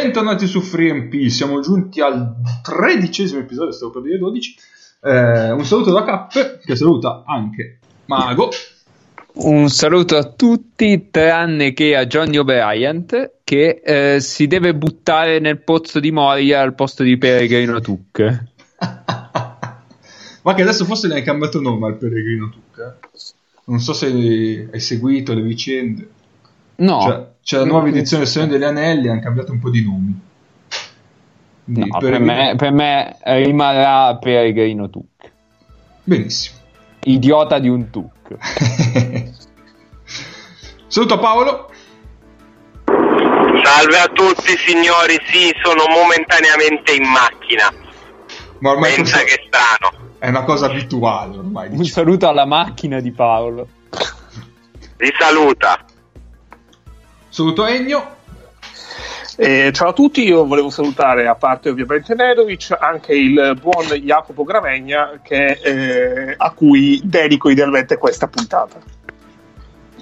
Bentornati su FreeMP, siamo giunti al tredicesimo episodio, stavo per dire 12. Eh, un saluto da Cap, che saluta anche Mago. Un saluto a tutti, tranne che a Johnny O'Brien, che eh, si deve buttare nel pozzo di Moria al posto di Peregrino Tuc. Ma che adesso forse ne hai cambiato nome al Peregrino Tuc. Eh? Non so se hai seguito le vicende. No. Cioè, c'è la nuova edizione del Signore degli Anelli, hanno cambiato un po' di nomi. Quindi, no, per, me, per me rimarrà Peregrino Tuc. Benissimo. Idiota di un Tuc. Saluto Paolo. Salve a tutti signori, sì, sono momentaneamente in macchina. Ma ormai Pensa che strano. È una cosa abituale ormai. Diciamo. Un saluto alla macchina di Paolo. Vi saluta. Saluto Ennio. Eh, ciao a tutti, io volevo salutare, a parte ovviamente Nedovic, anche il buon Jacopo Gravegna che, eh, a cui dedico idealmente questa puntata.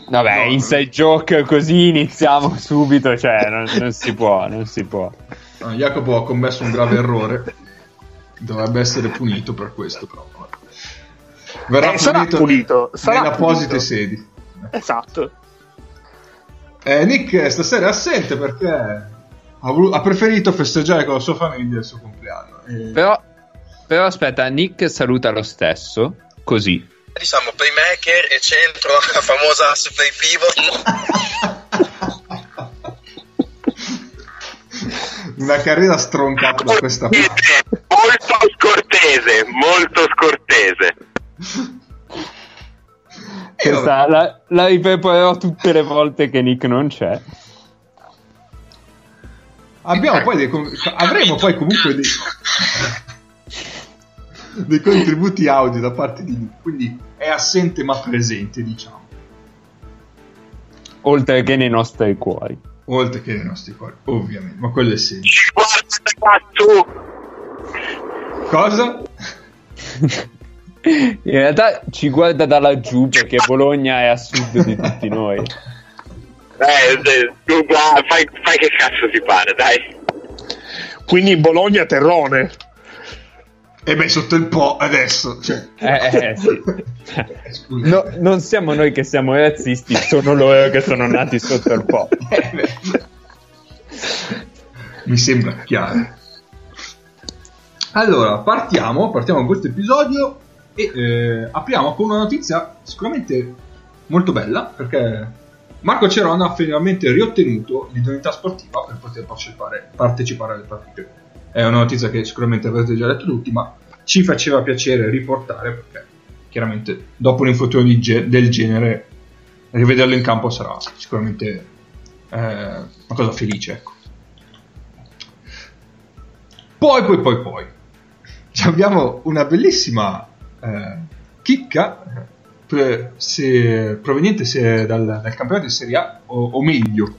Vabbè, no, inside joke così iniziamo subito, cioè non, non si può, non si può. No, Jacopo ha commesso un grave errore, dovrebbe essere punito per questo però. Verrà eh, punito, pulito, nelle apposite sedi. Esatto. Eh, Nick stasera è assente perché ha, voluto, ha, preferito festeggiare con la sua famiglia il suo compleanno. E... Però, però aspetta, Nick saluta lo stesso, così. Diciamo playmaker e centro, la famosa supply pivot. Una carriera stroncata da questa parte. Molto scortese, molto scortese. Questa la, la ripreparerò tutte le volte che Nick non c'è. Abbiamo poi dei, avremo poi comunque dei, dei contributi audio da parte di Nick, quindi è assente ma presente, diciamo. Oltre che nei nostri cuori. Oltre che nei nostri cuori, ovviamente, ma quello è sempre. Cosa? In realtà ci guarda da laggiù perché Bologna è a sud di tutti noi. Eh, fai, fai che cazzo ti pare, dai. Quindi Bologna terrone. E beh, sotto il po' adesso. Cioè. Eh, eh, sì. no, non siamo noi che siamo razzisti, sono loro che sono nati sotto il po'. Mi sembra chiaro. Allora, partiamo, partiamo con questo episodio e eh, apriamo con una notizia sicuramente molto bella perché Marco Cerona ha finalmente riottenuto l'idoneità sportiva per poter partecipare, partecipare alle partite. È una notizia che sicuramente avrete già letto tutti, ma ci faceva piacere riportare perché chiaramente dopo un infortunio ge- del genere rivederlo in campo sarà sicuramente eh, una cosa felice. Ecco. Poi, poi, poi, poi. Abbiamo una bellissima eh, chicca pre, se, proveniente se dal, dal, campionato di Serie A, o, o meglio,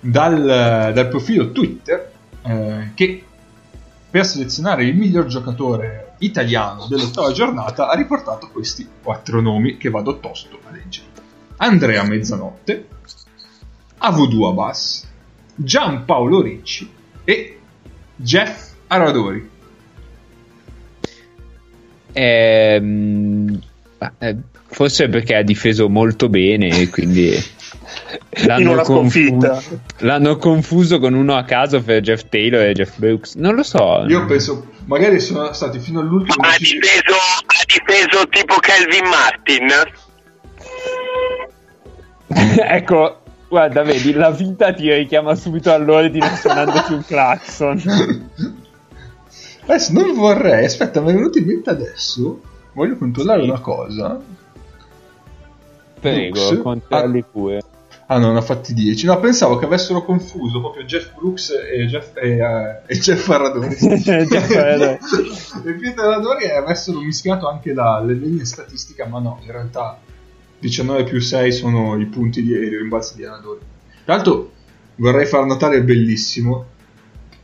dal, dal, profilo Twitter, eh, che per selezionare il miglior giocatore italiano dell'ottava giornata ha riportato questi quattro nomi che vado tosto a leggere. Andrea Mezzanotte, Avudu Abbas, Giampaolo Ricci e Jeff Aradori. Ehm, eh, forse perché ha difeso molto bene e quindi l'hanno, confuso, l'hanno confuso con uno a caso per Jeff Taylor e Jeff Brooks. Non lo so. Io penso, magari sono stati fino all'ultimo. Ha difeso, ha difeso tipo Kelvin Martin. ecco, guarda, vedi, la vita ti richiama subito all'ordine suonandoci un clacson. Adesso non vorrei, aspetta, mi è venuto in mente adesso. Voglio controllare sì. una cosa. Prego, controlli ah. pure. Ah, non ha fatti 10. No, pensavo che avessero confuso proprio Jeff Brooks e Jeff, e, uh, e Jeff Aradori. Jeff Aradori. e Pietro Aradori avessero mischiato anche la, le linee statistiche, ma no, in realtà 19 più 6 sono i punti di i rimbalzi di Aradori. Tra l'altro vorrei far notare bellissimo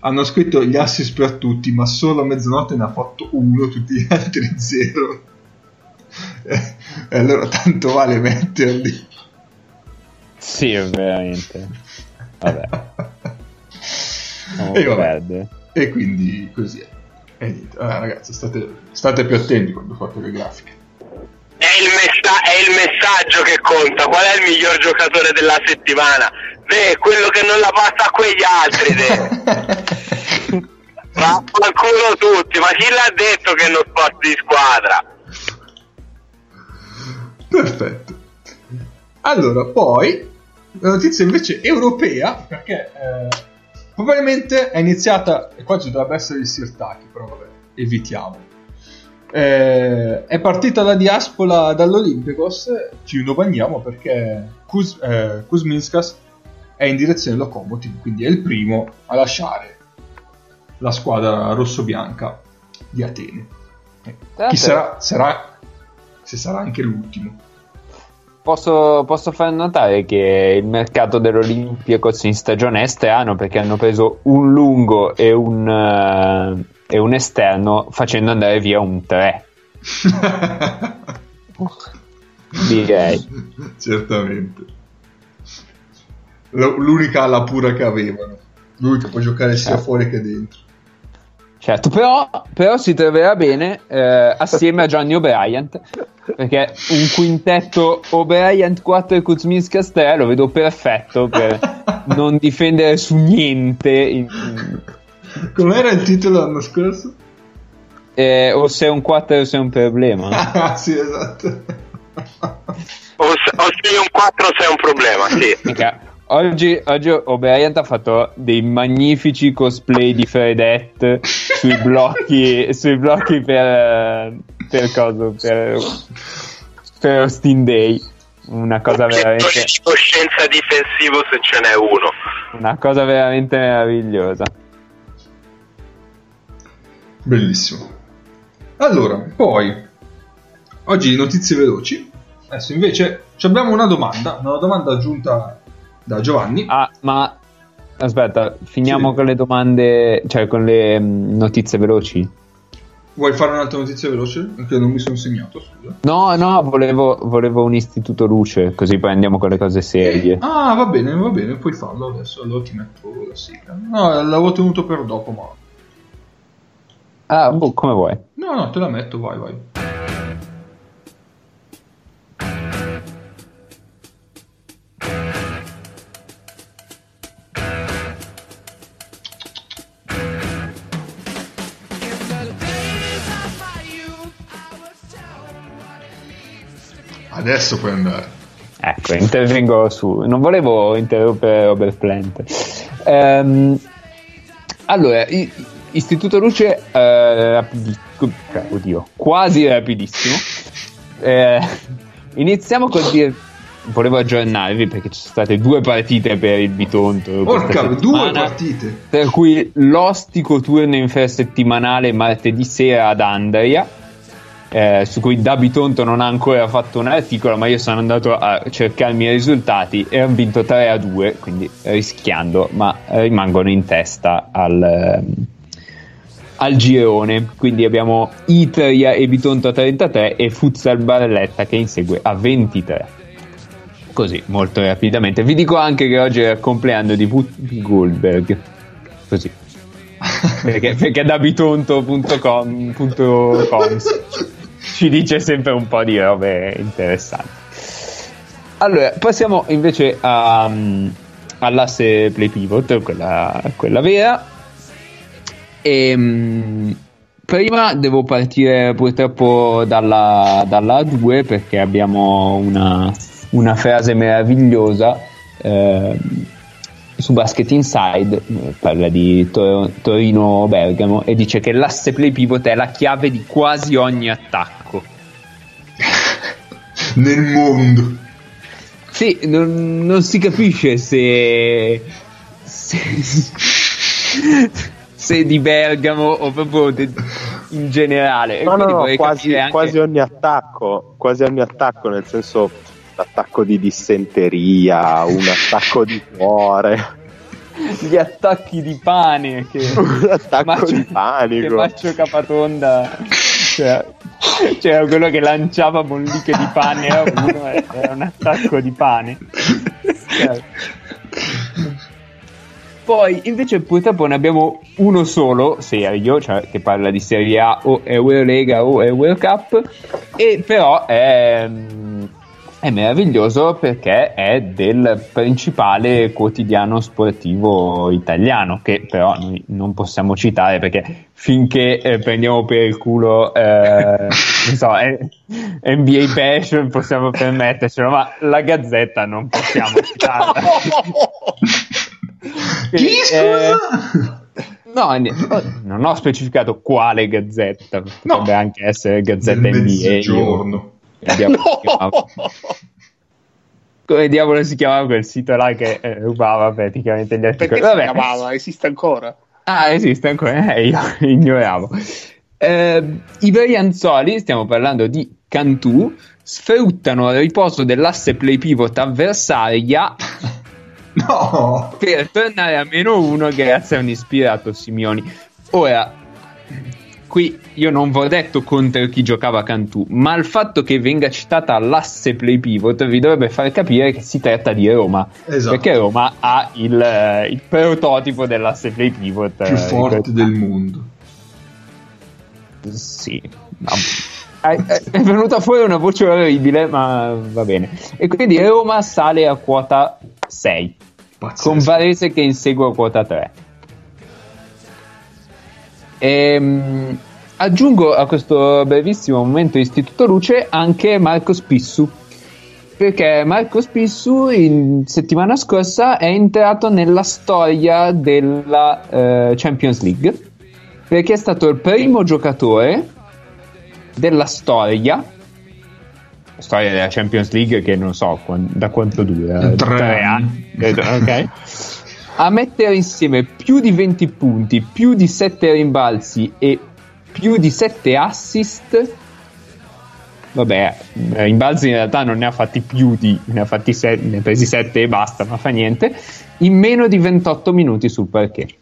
hanno scritto gli assist per tutti, ma solo a mezzanotte ne ha fatto uno, tutti gli altri zero. e allora tanto vale metterli. Sì, veramente. Vabbè. E vabbè. E quindi così è. E niente, allora, ragazzi, state, state più attenti quando fate le grafiche. È il, messa- è il messaggio che conta. Qual è il miglior giocatore della settimana? Beh, quello che non la passa a quegli altri. te. Vaffanculo tutti, ma chi l'ha detto che uno sport di squadra? Perfetto. Allora, poi la notizia invece europea, perché eh, probabilmente è iniziata, e qua ci dovrebbe essere il Sirtaki, però vabbè, evitiamo. Eh, è partita la diaspora dall'Olimpicos, ci innovagniamo perché Kuz, eh, Kuzminskas è in direzione Lokomotiv, quindi è il primo a lasciare la squadra rosso-bianca di Atene. Eh, Chi sarà, sarà, se sarà anche l'ultimo. Posso, posso far notare che il mercato dell'Olympiacos in stagione è strano perché hanno preso un lungo e un, eh, e un esterno facendo andare via un 3. Direi. Certamente. L'unica alla pura che avevano. Lui che può giocare sia Certo. fuori che dentro. Certo, però, però si troverà bene eh, assieme a Johnny O'Brien perché un quintetto O'Brien 4 e Kuzminskas 3 lo vedo perfetto per non difendere su niente in- Com'era il titolo l'anno scorso? eh, o se è un 4 o se è un problema. Ah, sì, esatto. O, se- o sei un 4 sei un problema, sì. Mica, Oggi, oggi O'Brien ha fatto dei magnifici cosplay di Fredette sui blocchi, sui blocchi per, per cosa? Per, per Austin Day. Una cosa Obiettore veramente, di coscienza difensivo se ce n'è uno. una cosa veramente meravigliosa. Bellissimo. Allora, poi, oggi notizie veloci. Adesso invece ci abbiamo una domanda, una domanda aggiunta da Giovanni. Ah, ma aspetta, finiamo Sì. con le domande, cioè con le mm, notizie veloci. Vuoi fare un'altra notizia veloce? Perché non mi sono segnato, scusa. No, no, volevo, volevo un istituto luce, così poi andiamo con le cose serie. Ah, va bene, va bene, puoi farlo adesso. Allora ti metto la sigla. No, l'avevo tenuto per dopo, ma. Ah, boh, come vuoi. No, no, te la metto, vai, vai. Adesso puoi andare. Ecco, intervengo su. Non volevo interrompere Robert Plant. Ehm, allora, i- Istituto Luce, eh, rapidi- cioè, oddio, quasi rapidissimo. Eh, iniziamo col dire. Volevo aggiornarvi perché ci sono state due partite per il Bitonto. Porca, due partite. Per cui l'ostico turno infrasettimanale martedì sera ad Andria, eh, su cui Da Bitonto non ha ancora fatto un articolo, ma io sono andato a cercarmi i risultati e hanno vinto 3 a 2, quindi rischiando, ma rimangono in testa al, al girone. Quindi abbiamo Itria e Bitonto a 33 e Futsal Barletta che insegue a 23. Così, molto rapidamente. Vi dico anche che oggi è il compleanno di Whoopi Goldberg. Così. perché, perché da bitonto.com .com ci dice sempre un po' di robe interessanti. Allora, passiamo invece a, mm, all'asse play pivot, quella, quella vera. E, mm, prima devo partire purtroppo dalla, dalla A2 perché abbiamo una, una frase meravigliosa ehm, su Basket Inside, eh, parla di Tor- Torino-Bergamo e dice che l'asse play pivot è la chiave di quasi ogni attacco. Nel mondo. Sì, non, non si capisce se, se, se di Bergamo o proprio de- in generale. No, no, no, quasi, anche- quasi ogni attacco, quasi ogni attacco, nel senso l'attacco di dissenteria, un attacco di cuore, gli attacchi di pane che un attacco Maccio- di che panico. faccio capatonda cioè, c'era quello che lanciava molliche di pane a uno e era un attacco di pane Cioè, Poi invece purtroppo ne abbiamo uno solo serio, cioè che parla di Serie A o Eurolega o World Cup, e però è, è meraviglioso perché è del principale quotidiano sportivo italiano, che però noi non possiamo citare perché finché eh, prendiamo per il culo eh, non so, eh, NBA Passion possiamo permettercelo, ma la Gazzetta non possiamo citarla. Chi scusa? No, non ho specificato quale gazzetta, potrebbe No. anche essere gazzetta Del NBA. mezzogiorno. Come diavolo si chiamava? Come diavolo si chiamava quel sito là che eh, rubava praticamente gli Perché articoli? si Vabbè. chiamava? Esiste ancora? Ah, esiste ancora, eh, io ignoravo. Eh, I Brianzoli, stiamo parlando di Cantù, sfruttano il riposo dell'asse play pivot avversaria No! per tornare a meno uno grazie a un ispirato Simioni. Ora, qui io non vi ho detto contro chi giocava Cantù, ma il fatto che venga citata l'asse play pivot vi dovrebbe far capire che si tratta di Roma. Esatto. Perché Roma ha il, eh, il prototipo dell'asse play pivot Più eh, forte del mondo. sì, no. È venuta fuori una voce orribile, ma va bene. E quindi Roma sale a quota 6, Pazzesco. con Varese che insegue a quota 3. Ehm, aggiungo a questo brevissimo momento Istituto Luce anche Marco Spissu. Perché Marco Spissu in settimana scorsa è entrato nella storia della eh, Champions League perché è stato il primo giocatore della storia storia della Champions League che non so da quanto dura? Tre anni. credo, ok. A mettere insieme più di 20 punti più di 7 rimbalzi e più di 7 assist vabbè rimbalzi in realtà non ne ha fatti più di ne ha fatti 7 ne ha presi 7 e basta ma fa niente in meno di 28 minuti sul parquet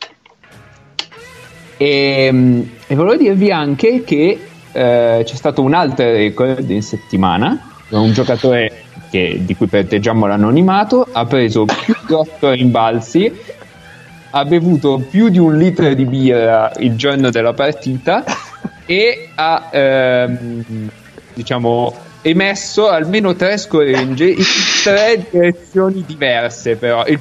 e, mm, e volevo dirvi anche che eh, c'è stato un altro record in settimana. Un giocatore che- di cui proteggiamo l'anonimato ha preso più di 8 rimbalzi, ha bevuto più di un litro di birra il giorno della partita e ha ehm, diciamo emesso almeno tre scoregge in tre direzioni diverse però Il-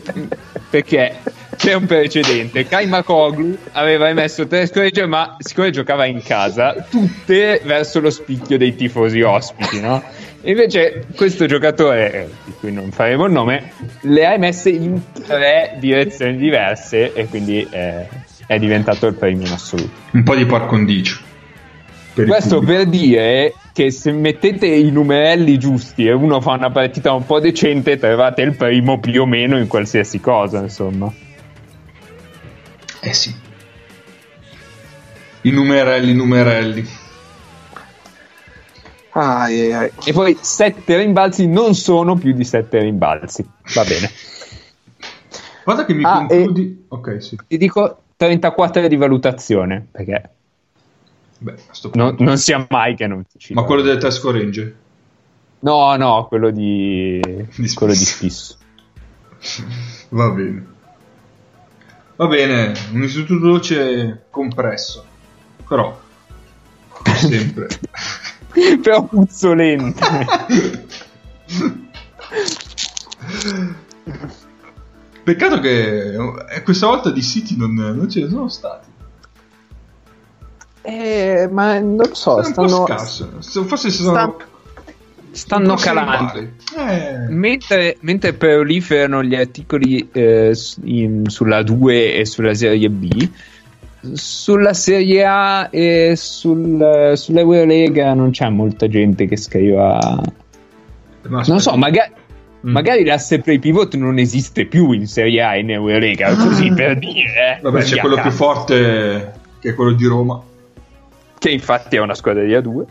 perché c'è un precedente Kai Makoglu aveva emesso tre scoregge ma siccome giocava in casa tutte verso lo spicchio dei tifosi ospiti no? Invece questo giocatore eh, di cui non faremo il nome le ha emesse in tre direzioni diverse e quindi eh, è diventato il premio in assoluto Un po' di par condicio. Per questo per dire che se mettete i numerelli giusti e uno fa una partita un po' decente, trovate il primo più o meno in qualsiasi cosa, insomma. Eh sì. I numerelli, i numerelli. Ai, ai, ai. E poi 7 rimbalzi non sono più di 7 rimbalzi. Va bene. Guarda che mi Ah, concludi. Ok, sì. Ti dico 34 di valutazione, perché Beh, non, non sia mai che non ci Ma quello delle Tesco Ranger? No, no, quello di, Di quello di. Spisso. Va bene. Va bene, un istituto veloce compresso. Però, come sempre. Però puzzolente. Peccato che eh, questa volta di City non, non ce ne sono stati. eh, ma non lo so, È un po' stanno, Forse si sono. sta- stanno calando. Eh, Mentre, mentre proliferano gli articoli eh, in- sulla 2 e sulla serie B, sulla serie A e sul, sull'Eurolega non c'è molta gente che scriva. ma Non so, Mm. magari l'asse play pivot non esiste più in serie A e in Eurolega, così per dire. eh, Vabbè, c'è quello più forte che è quello di Roma. Che infatti è una squadra di A2.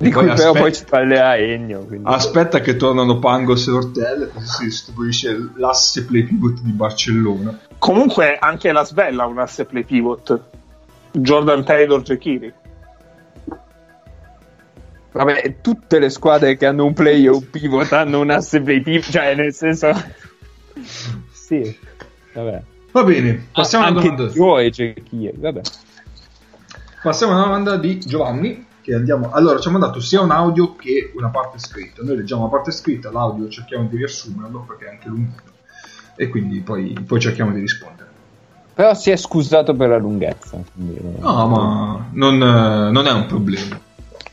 Di cui poi però poi ci parlerà Ennio. quindi- Aspetta che tornano Pangos e Ortel, così si distribuisce l'asse play pivot di Barcellona. Comunque anche la Svella ha un asse play pivot. Jordan Taylor Jekiri. Vabbè, tutte le squadre che hanno un play o un pivot hanno un asse play pivot, cioè nel senso... sì. Vabbè. Va bene, passiamo alla Anche domanda. Dio e Cecchia, vabbè. Passiamo alla domanda di Giovanni. Che andiamo... Allora, ci ha mandato sia un audio che una parte scritta. Noi leggiamo la parte scritta, l'audio cerchiamo di riassumerlo perché è anche lungo. E quindi poi, poi cerchiamo di rispondere. Però si è scusato per la lunghezza. quindi- No, ma non, eh, non è un problema.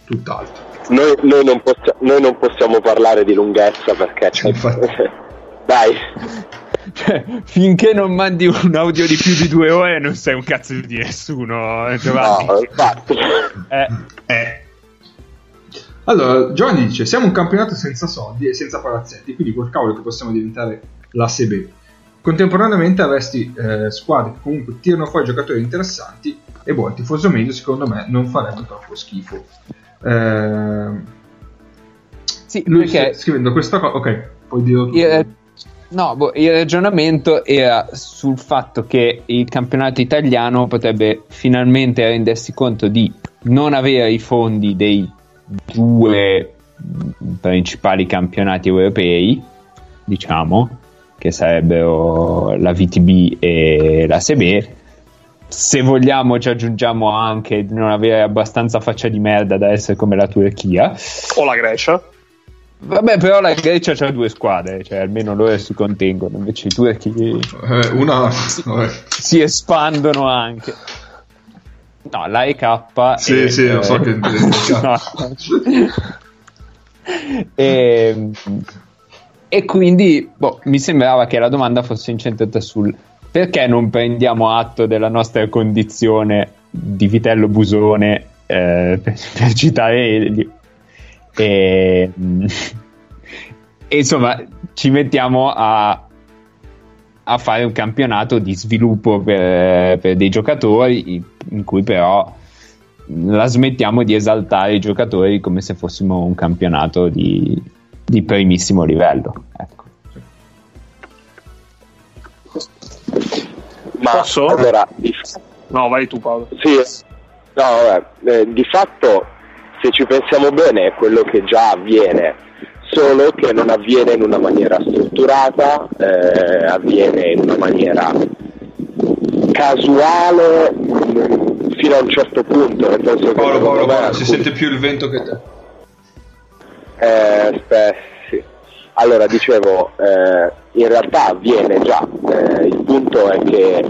Tutt'altro. Noi, noi non possi- noi non possiamo parlare di lunghezza perché... Sì, infatti. Dai, Cioè, finché non mandi un audio di più di due ore non sei un cazzo di nessuno, eh, Giovanni. no, infatti. Eh, Eh. Allora, Giovanni dice: Siamo un campionato senza soldi e senza palazzetti, quindi col cavolo che possiamo diventare la SB. Contemporaneamente avresti eh, squadre che comunque tirano fuori giocatori interessanti e boh, il tifoso medio secondo me non farebbe troppo schifo. Eh, sì, lui perché sta scrivendo questa cosa, ok, puoi dirlo tu. il, no, boh, il ragionamento era sul fatto che il campionato italiano potrebbe finalmente rendersi conto di non avere i fondi dei due principali campionati europei, diciamo, che sarebbero la VTB e la SB. Se vogliamo ci aggiungiamo anche di non avere abbastanza faccia di merda da essere come la Turchia. O la Grecia. Vabbè, però la Grecia c'ha due squadre, cioè almeno loro si contengono, invece i turchi Eh, una. vabbè. si espandono anche. No, la EK. Sì, e- sì, lo so che- No. e, e quindi boh, mi sembrava che la domanda fosse incentrata sul perché non prendiamo atto della nostra condizione di vitello busone eh, per, per citare. E, e insomma ci mettiamo a, a fare un campionato di sviluppo per, per dei giocatori in cui però la smettiamo di esaltare i giocatori come se fossimo un campionato di, di primissimo livello. Ecco. Ma Posso? allora, di, No, vai tu Paolo. sì, no, vabbè, eh, di fatto, se ci pensiamo bene, è quello che già avviene, solo che non avviene in una maniera strutturata, eh, avviene in una maniera casuale fino a un certo punto, nel senso che Paolo, Paolo, Paolo, si sente più il vento che te. Eh, sì. Allora, dicevo, eh, in realtà avviene già, eh, il punto è che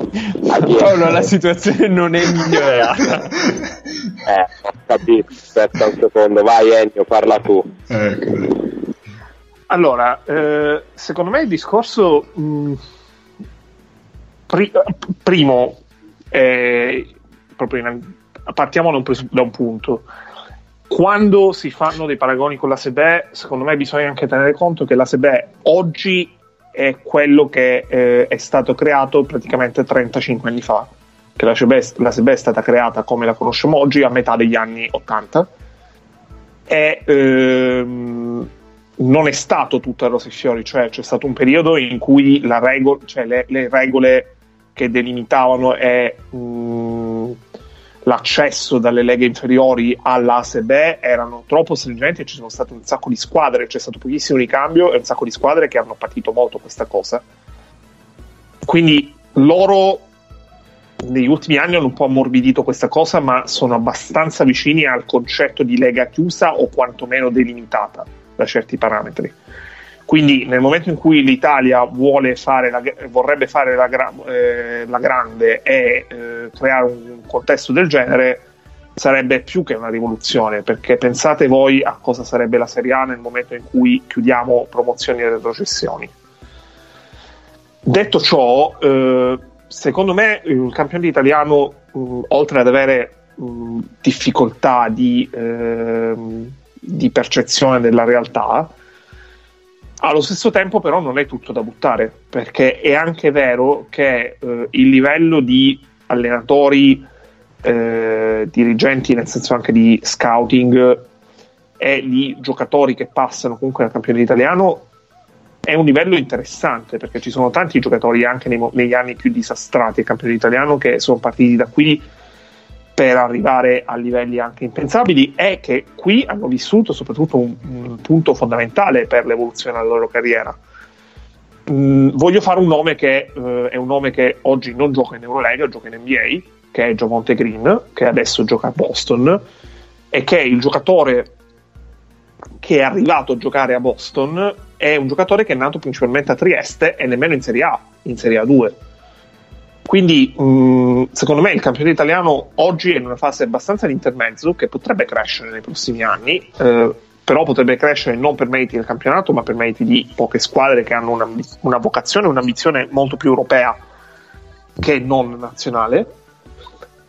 avviene... Paolo, la situazione non è migliorata. Eh, ho capito, aspetta un secondo, vai Ennio, parla tu. Ecco. Allora, eh, secondo me il discorso mh, pri- primo, eh, proprio in- partiamo da un, pres- da un punto. Quando si fanno dei paragoni con la SEBE, secondo me bisogna anche tenere conto che la SEBE oggi è quello che eh, è stato creato praticamente 35 anni fa. Che la SEBE, la SEBE è stata creata come la conosciamo oggi a metà degli anni 80 e ehm, non è stato tutto a rose e fiori, cioè c'è stato un periodo in cui la rego- cioè le, le regole che delimitavano e, mh, l'accesso dalle leghe inferiori alla erano troppo stringenti e ci sono state un sacco di squadre, c'è stato pochissimo ricambio e un sacco di squadre che hanno patito molto questa cosa. Quindi loro negli ultimi anni hanno un po' ammorbidito questa cosa, ma sono abbastanza vicini al concetto di lega chiusa o quantomeno delimitata da certi parametri. Quindi nel momento in cui l'Italia fare la, vorrebbe fare la, eh, la grande e eh, creare un contesto del genere, sarebbe più che una rivoluzione, perché pensate voi a cosa sarebbe la Serie A nel momento in cui chiudiamo promozioni e retrocessioni. Detto ciò, eh, secondo me il campionato italiano, mh, oltre ad avere mh, difficoltà di, ehm, di percezione della realtà, allo stesso tempo però non è tutto da buttare, perché è anche vero che eh, il livello di allenatori, eh, dirigenti, nel senso anche di scouting e di giocatori che passano comunque dal campionato italiano è un livello interessante perché ci sono tanti giocatori anche nei negli anni più disastrati del campionato italiano che sono partiti da qui per arrivare a livelli anche impensabili e che qui hanno vissuto soprattutto un, un punto fondamentale per l'evoluzione della loro carriera. mh, voglio fare un nome che eh, è un nome che oggi non gioca in Eurolega, gioca in NBA, che è Javonte Green, che adesso gioca a Boston, e che è il giocatore che è arrivato a giocare a Boston, è un giocatore che è nato principalmente a Trieste e nemmeno in Serie A, in Serie A2. Quindi, mh, secondo me, il campionato italiano oggi è in una fase abbastanza di intermezzo che potrebbe crescere nei prossimi anni. Eh, però potrebbe crescere non per meriti del campionato, ma per meriti di poche squadre che hanno una, una vocazione, un'ambizione molto più europea che non nazionale.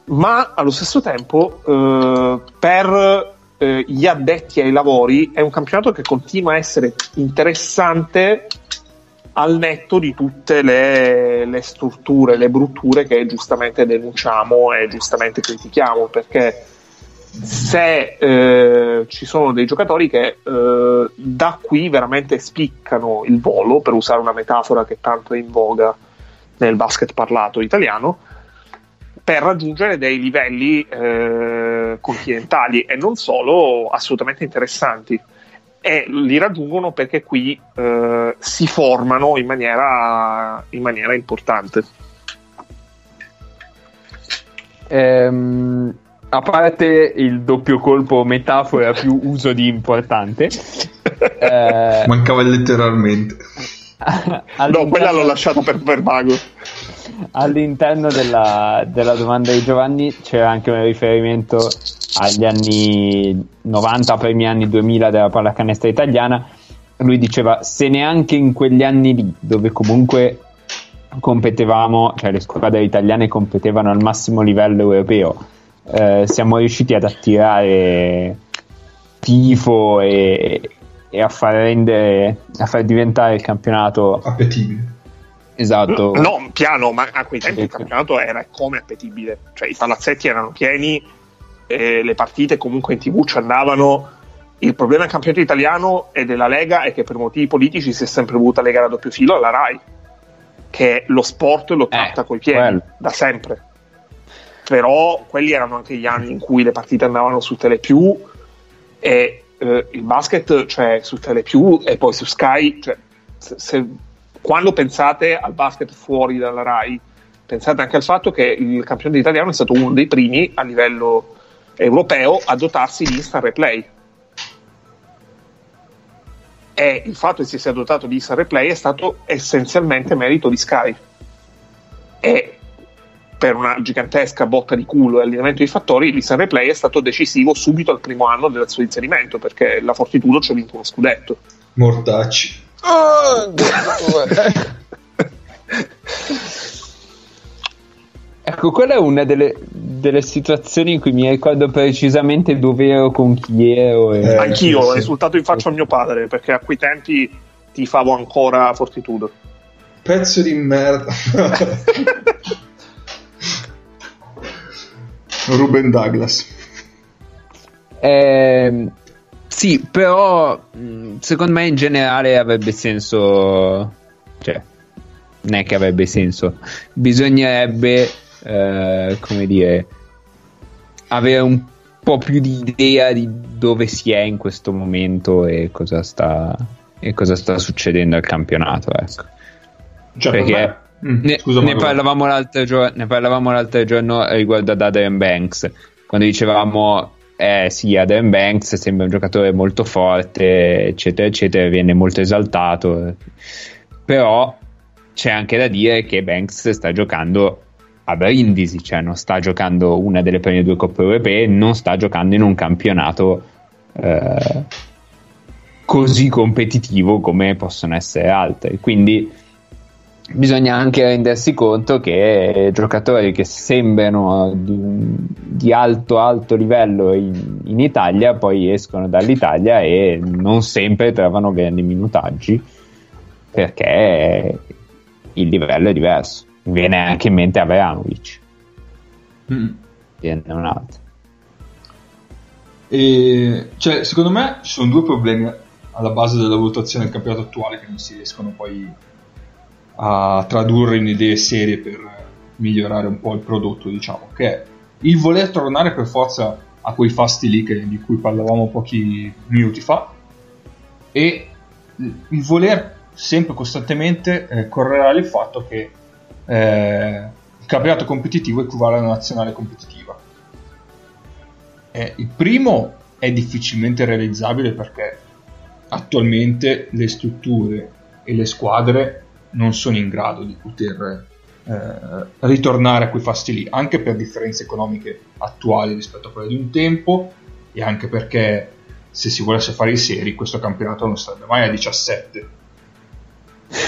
Ma allo stesso tempo, eh, per eh, gli addetti ai lavori, è un campionato che continua a essere interessante al netto di tutte le, le strutture, le brutture che giustamente denunciamo e giustamente critichiamo, perché se eh, ci sono dei giocatori che eh, da qui veramente spiccano il volo, per usare una metafora che tanto è in voga nel basket parlato italiano, per raggiungere dei livelli eh, continentali e non solo assolutamente interessanti. E li raggiungono perché qui eh, si formano in maniera, in maniera importante. Ehm a parte il doppio colpo metafora più uso di importante eh, mancava letteralmente no quella l'ho lasciata per, per vago all'interno della, della, domanda di Giovanni c'era anche un riferimento agli anni 90 primi anni 2000 della pallacanestro italiana. Lui diceva se neanche in quegli anni lì dove comunque competevamo cioè le squadre italiane competevano al massimo livello europeo eh, siamo riusciti ad attirare tifo e, e a far rendere a far diventare il campionato appetibile esatto. No, piano ma a quei tempi il campionato era come appetibile. Cioè i palazzetti erano pieni e le partite comunque in tv ci andavano. Il problema del campionato italiano e della Lega è che per motivi politici si è sempre voluta legare a doppio filo alla RAI che lo sport lo tratta eh, coi piedi quello. da sempre. Però quelli erano anche gli anni in cui le partite andavano su Telepiù e eh, il basket cioè su Telepiù e poi su Sky cioè, se, se, quando pensate al basket fuori dalla RAI pensate anche al fatto che il campione italiano è stato uno dei primi a livello europeo a dotarsi di instant replay e il fatto che si sia dotato di instant replay è stato essenzialmente merito di Sky e per una gigantesca botta di culo e allineamento di fattori, l'Instant Replay è stato decisivo subito al primo anno del suo inserimento perché la Fortitudo ci ha vinto uno scudetto. Mortacci. Ecco, quella è una delle, delle, situazioni in cui mi ricordo precisamente dove ero, con chi ero. E... Eh, Anch'io ho risultato in faccia a mio padre perché a quei tempi tifavo ancora Fortitudo. Pezzo di merda. Ruben Douglas. Eh, sì, però secondo me in generale avrebbe senso, cioè, non è che avrebbe senso, bisognerebbe, eh, come dire, avere un po' più di idea di dove si è in questo momento e cosa sta, e cosa sta succedendo al campionato. Ecco. Cioè, Perché per Mm, ne, ne, parlavamo l'altro giorno, ne parlavamo l'altro giorno riguardo ad Adrian Banks, quando dicevamo eh sì, Adrian Banks sembra un giocatore molto forte, eccetera, eccetera, viene molto esaltato, però c'è anche da dire che Banks sta giocando a Brindisi, cioè non sta giocando una delle prime due coppe europee, non sta giocando in un campionato eh, così competitivo come possono essere altri, quindi bisogna anche rendersi conto che giocatori che sembrano di, di alto alto livello in, in, Italia poi escono dall'Italia e non sempre trovano grandi minutaggi perché il livello è diverso. Viene anche in mente Avranovic mm. viene un altro. E, cioè, secondo me ci sono due problemi alla base della valutazione del campionato attuale che non si riescono poi a tradurre in idee serie per migliorare un po' il prodotto, diciamo, che è il voler tornare per forza a quei fasti lì che, di cui parlavamo pochi minuti fa e il voler sempre costantemente eh, correlare il fatto che eh, il campionato competitivo equivale a una nazionale competitiva. Eh, il primo è difficilmente realizzabile perché attualmente le strutture e le squadre non sono in grado di poter eh, ritornare a quei fasti lì, anche per differenze economiche attuali rispetto a quelle di un tempo e anche perché se si volesse fare i seri questo campionato non sarebbe mai a 17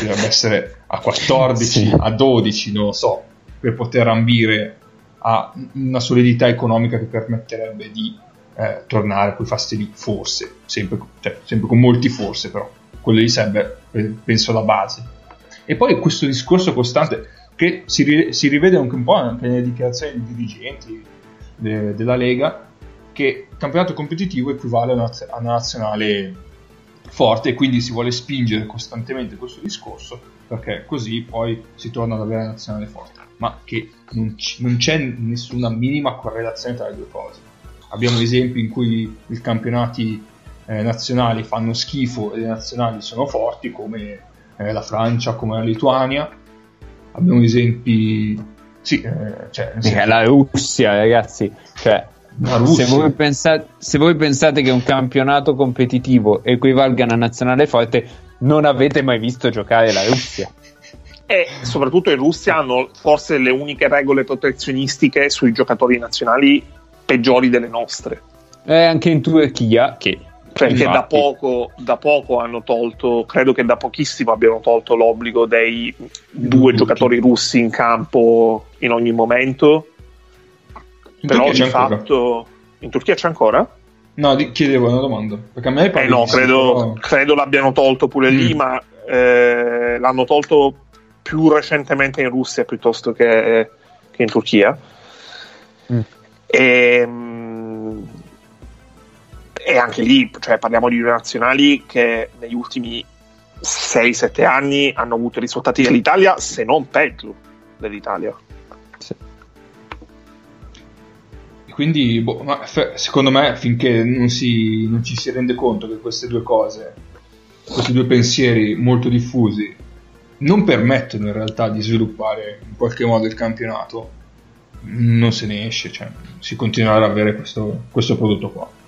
dovrebbe essere a 14 sì. a 12 non lo so per poter ambire a una solidità economica che permetterebbe di eh, tornare a quei fasti lì forse sempre, cioè, sempre con molti forse però quello lì sarebbe penso la base e poi questo discorso costante che si, si rivede anche un po' anche nelle dichiarazioni dei dirigenti de- della Lega che campionato competitivo equivale a una, a una nazionale forte e quindi si vuole spingere costantemente questo discorso perché così poi si torna ad avere una nazionale forte. Ma che non, c- non c'è nessuna minima correlazione tra le due cose. Abbiamo esempi in cui i campionati eh, nazionali fanno schifo e le nazionali sono forti come eh, la Francia, come la Lituania abbiamo esempi sì, eh, cioè, senso... la Russia ragazzi cioè se voi, pensate, se voi, pensate, che un campionato competitivo equivalga a una nazionale forte, non avete mai visto giocare la Russia. E soprattutto in Russia hanno forse le uniche regole protezionistiche sui giocatori nazionali peggiori delle nostre. E anche in Turchia, che perché da poco, da poco, hanno tolto, credo che da pochissimo abbiano tolto l'obbligo dei due giocatori russi in campo in ogni momento. In Però di fatto in Turchia c'è ancora? No, di, chiedevo una domanda. Perché a me eh no, credo, credo, l'abbiano tolto pure mm. lì, ma eh, l'hanno tolto più recentemente in Russia piuttosto che, che in Turchia. Mm. E, ehm, e anche lì cioè, parliamo di due nazionali che negli ultimi 6-7 anni hanno avuto risultati dell'Italia, se non peggio dell'Italia. Sì. Quindi, boh, secondo me, finché non, si, non ci si rende conto che queste due cose, questi due pensieri molto diffusi, non permettono in realtà di sviluppare in qualche modo il campionato, non se ne esce, cioè, si continuerà ad avere questo, questo prodotto qua.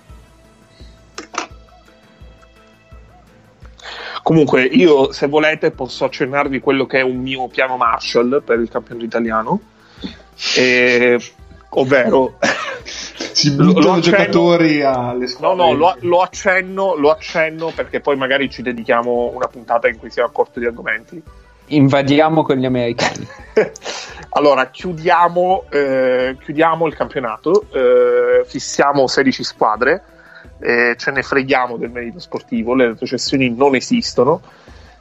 Comunque, io se volete posso accennarvi quello che è un mio piano Marshall per il campionato italiano. E, ovvero si buttano giocatori alle squadre. No, no, lo, lo, accenno, lo accenno perché poi magari ci dedichiamo una puntata in cui siamo a corto di argomenti. Invadiamo con gli americani. allora, chiudiamo, eh, chiudiamo il campionato, eh, fissiamo 16 squadre eh, ce ne freghiamo del merito sportivo, le retrocessioni non esistono.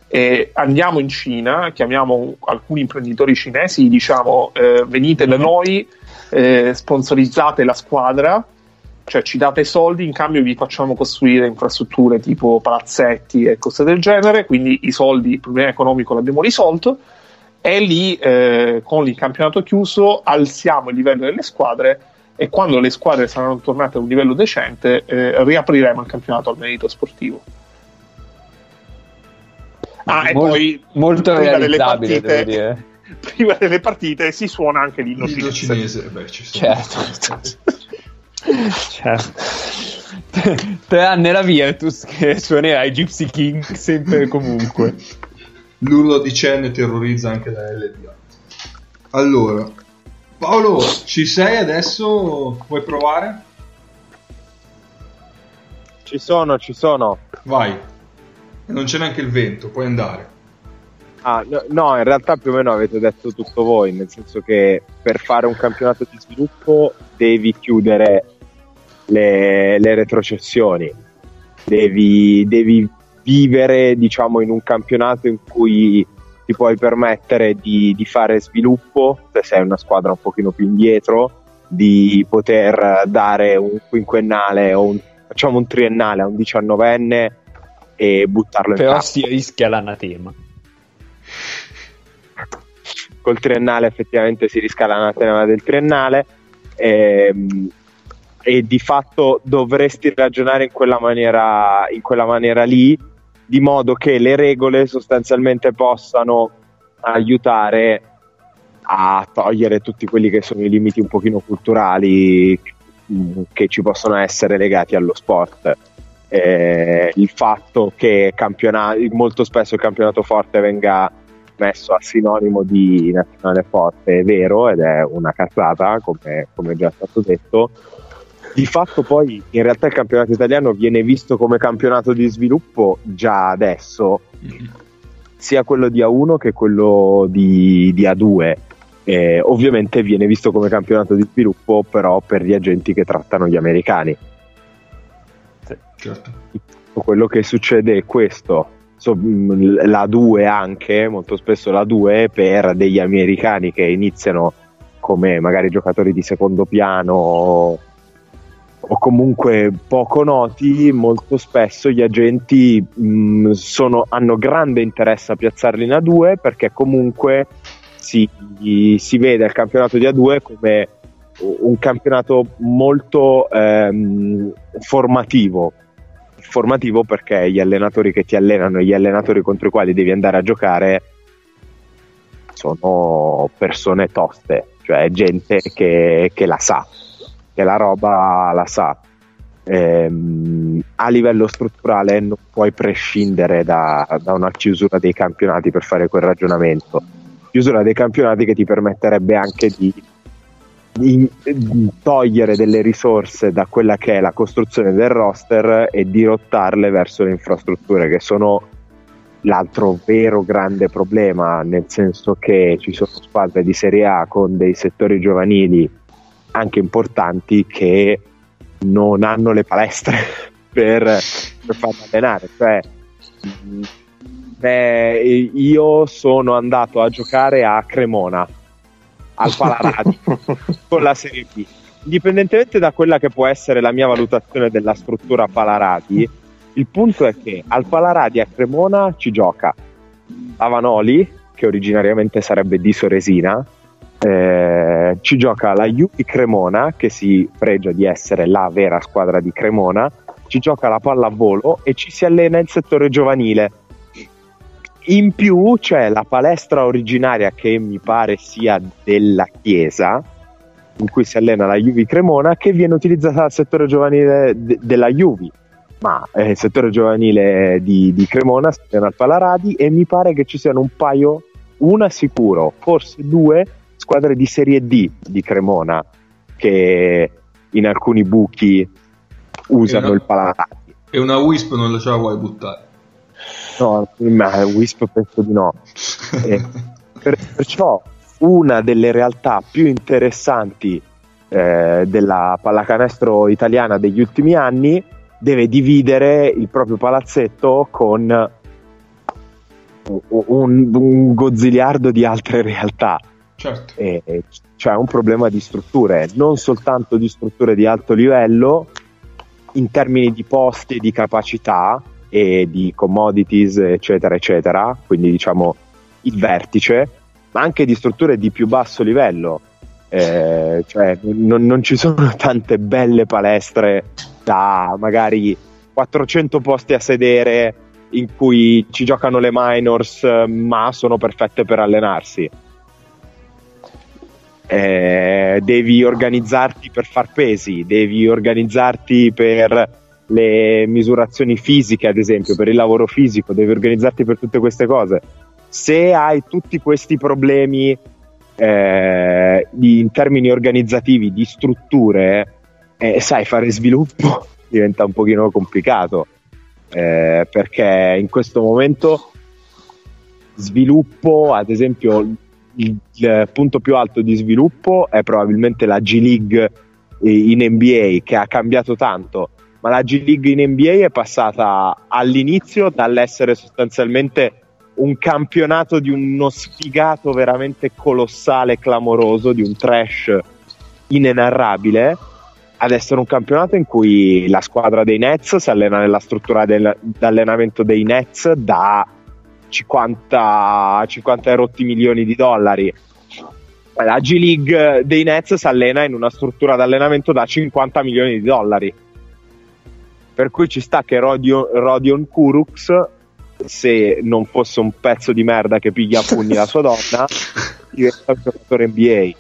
Eh, andiamo in Cina, chiamiamo alcuni imprenditori cinesi, diciamo eh, venite da noi, eh, sponsorizzate la squadra, cioè ci date soldi, in cambio vi facciamo costruire infrastrutture tipo palazzetti e cose del genere, quindi i soldi, il problema economico l'abbiamo risolto e lì eh, con il campionato chiuso alziamo il livello delle squadre e quando le squadre saranno tornate a un livello decente eh, riapriremo il campionato al merito sportivo. Ah, e poi molto prima delle, partite, prima delle partite si suona anche l'inno, l'inno cinese. Beh, ci certo. certo. Tre anni la Virtus che suonerà i Gypsy King sempre e comunque. L'urlo di Chen terrorizza anche la LDA. Allora, Paolo, ci sei adesso? Vuoi provare? Ci sono, ci sono. Vai. Non c'è neanche il vento, puoi andare. Ah, no, no, in realtà più o meno avete detto tutto voi, nel senso che per fare un campionato di sviluppo devi chiudere le, le retrocessioni, devi, devi vivere diciamo in un campionato in cui ti puoi permettere di, di fare sviluppo, se sei una squadra un pochino più indietro, di poter dare un quinquennale o un, facciamo un triennale a un diciannovenne e buttarlo Però in campo. si rischia l'anatema. Col triennale effettivamente si rischia l'anatema del triennale e, ehm, e di fatto dovresti ragionare in quella maniera, in quella maniera lì di modo che le regole sostanzialmente possano aiutare a togliere tutti quelli che sono i limiti un pochino culturali mh, che ci possono essere legati allo sport. Eh, il fatto che molto spesso il campionato forte venga messo a sinonimo di nazionale forte è vero ed è una cazzata come, come già stato detto di fatto poi in realtà il campionato italiano viene visto come campionato di sviluppo già adesso mm-hmm. sia quello di A1 che quello di, di A2 eh, ovviamente viene visto come campionato di sviluppo però per gli agenti che trattano gli americani sì, certo. quello che succede è questo so, la 2 anche molto spesso la 2 per degli americani che iniziano come magari giocatori di secondo piano o comunque poco noti, molto spesso gli agenti mh, sono, hanno grande interesse a piazzarli in A2 perché comunque si, si vede il campionato di A2 come un campionato molto ehm, formativo. Formativo perché gli allenatori che ti allenano e gli allenatori contro i quali devi andare a giocare sono persone toste, cioè gente che, che la sa, che la roba la sa. Ehm, a livello strutturale non puoi prescindere da, da una chiusura dei campionati per fare quel ragionamento chiusura dei campionati che ti permetterebbe anche di, di, di, togliere delle risorse da quella che è la costruzione del roster e dirottarle verso le infrastrutture che sono l'altro vero grande problema, nel senso che ci sono squadre di Serie A con dei settori giovanili anche importanti che non hanno le palestre per, per farli allenare. Cioè, Beh, io sono andato a giocare a Cremona, al Palaradi, con la Serie B. Indipendentemente da quella che può essere la mia valutazione della struttura Palaradi, il punto è che al Palaradi a Cremona ci gioca Avanoli, che originariamente sarebbe di Soresina, eh, ci gioca la Juve Cremona, che si pregia di essere la vera squadra di Cremona, ci gioca la pallavolo e ci si allena il settore giovanile in più c'è la palestra originaria che mi pare sia della chiesa, in cui si allena la Juvi Cremona, che viene utilizzata dal settore giovanile de- della Juvi. Ma eh, il settore giovanile di, di Cremona si al Palaradi e mi pare che ci siano un paio, una sicuro, forse due squadre di Serie D di Cremona che in alcuni buchi usano una, il Palaradi. E una Wisp non la ce la vuoi buttare? No, ma Wisp penso di no. Eh, per, perciò una delle realtà più interessanti eh, della pallacanestro italiana degli ultimi anni deve dividere il proprio palazzetto con un, un gozziliardo di altre realtà. Certo. E, cioè un problema di strutture, non soltanto di strutture di alto livello, in termini di posti e di capacità, e di commodities, eccetera, eccetera, quindi diciamo il vertice, ma anche di strutture di più basso livello. Eh, cioè non, non, ci sono tante belle palestre da magari 400 posti a sedere in cui ci giocano le minors, ma sono perfette per allenarsi. Eh, devi organizzarti per far pesi, devi organizzarti per le misurazioni fisiche, ad esempio, per il lavoro fisico, devi organizzarti per tutte queste cose. Se hai tutti questi problemi eh, in termini organizzativi, di strutture, eh, sai, fare sviluppo diventa un pochino complicato. Eh, perché in questo momento sviluppo, ad esempio, il, il punto più alto di sviluppo è probabilmente la G League in NBA che ha cambiato tanto. Ma la G League in NBA è passata all'inizio dall'essere sostanzialmente un campionato di uno sfigato veramente colossale, clamoroso, di un trash inenarrabile, ad essere un campionato in cui la squadra dei Nets si allena nella struttura d'allenamento dei Nets da 50, 50 rotti milioni di dollari. La G League dei Nets si allena in una struttura d'allenamento da 50 milioni di dollari per cui ci sta che Rodion, Rodion Kurux se non fosse un pezzo di merda che piglia a pugni la sua donna, diventa un giocatore NBA.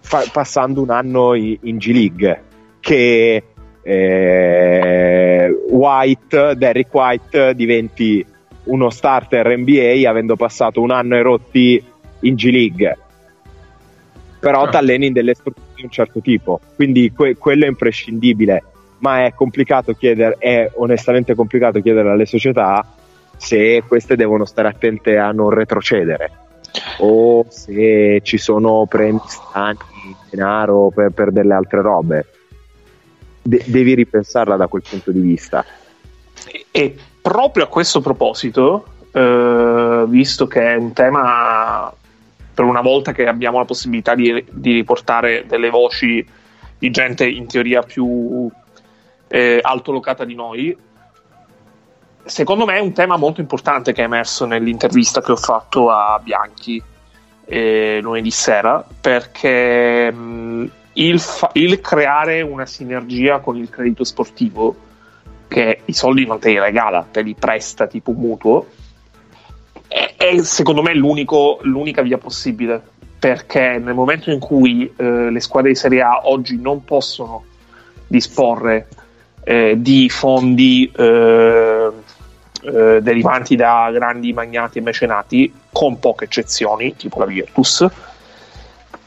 Fa- passando un anno in, in G League, che eh, White, Derrick White diventi uno starter NBA avendo passato un anno e rotti in G League. Però Certo. t'alleni in delle strutture di un certo tipo, quindi que- quello è imprescindibile. Ma è complicato chiedere, è onestamente complicato chiedere alle società se queste devono stare attente a non retrocedere o se ci sono premi strani, denaro per, per delle altre robe. De- devi ripensarla da quel punto di vista. E proprio a questo proposito, eh, visto che è un tema per una volta che abbiamo la possibilità di, di riportare delle voci di gente in teoria più eh, altolocata di noi, secondo me è un tema molto importante che è emerso nell'intervista che ho fatto a Bianchi eh, lunedì sera, perché mh, il, fa- il creare una sinergia con il credito sportivo, che i soldi non te li regala, te li presta tipo mutuo, è, è secondo me l'unica via possibile. Perché nel momento in cui eh, le squadre di Serie A oggi non possono disporre eh, di fondi eh, eh, derivanti da grandi magnati e mecenati, con poche eccezioni, tipo la Virtus,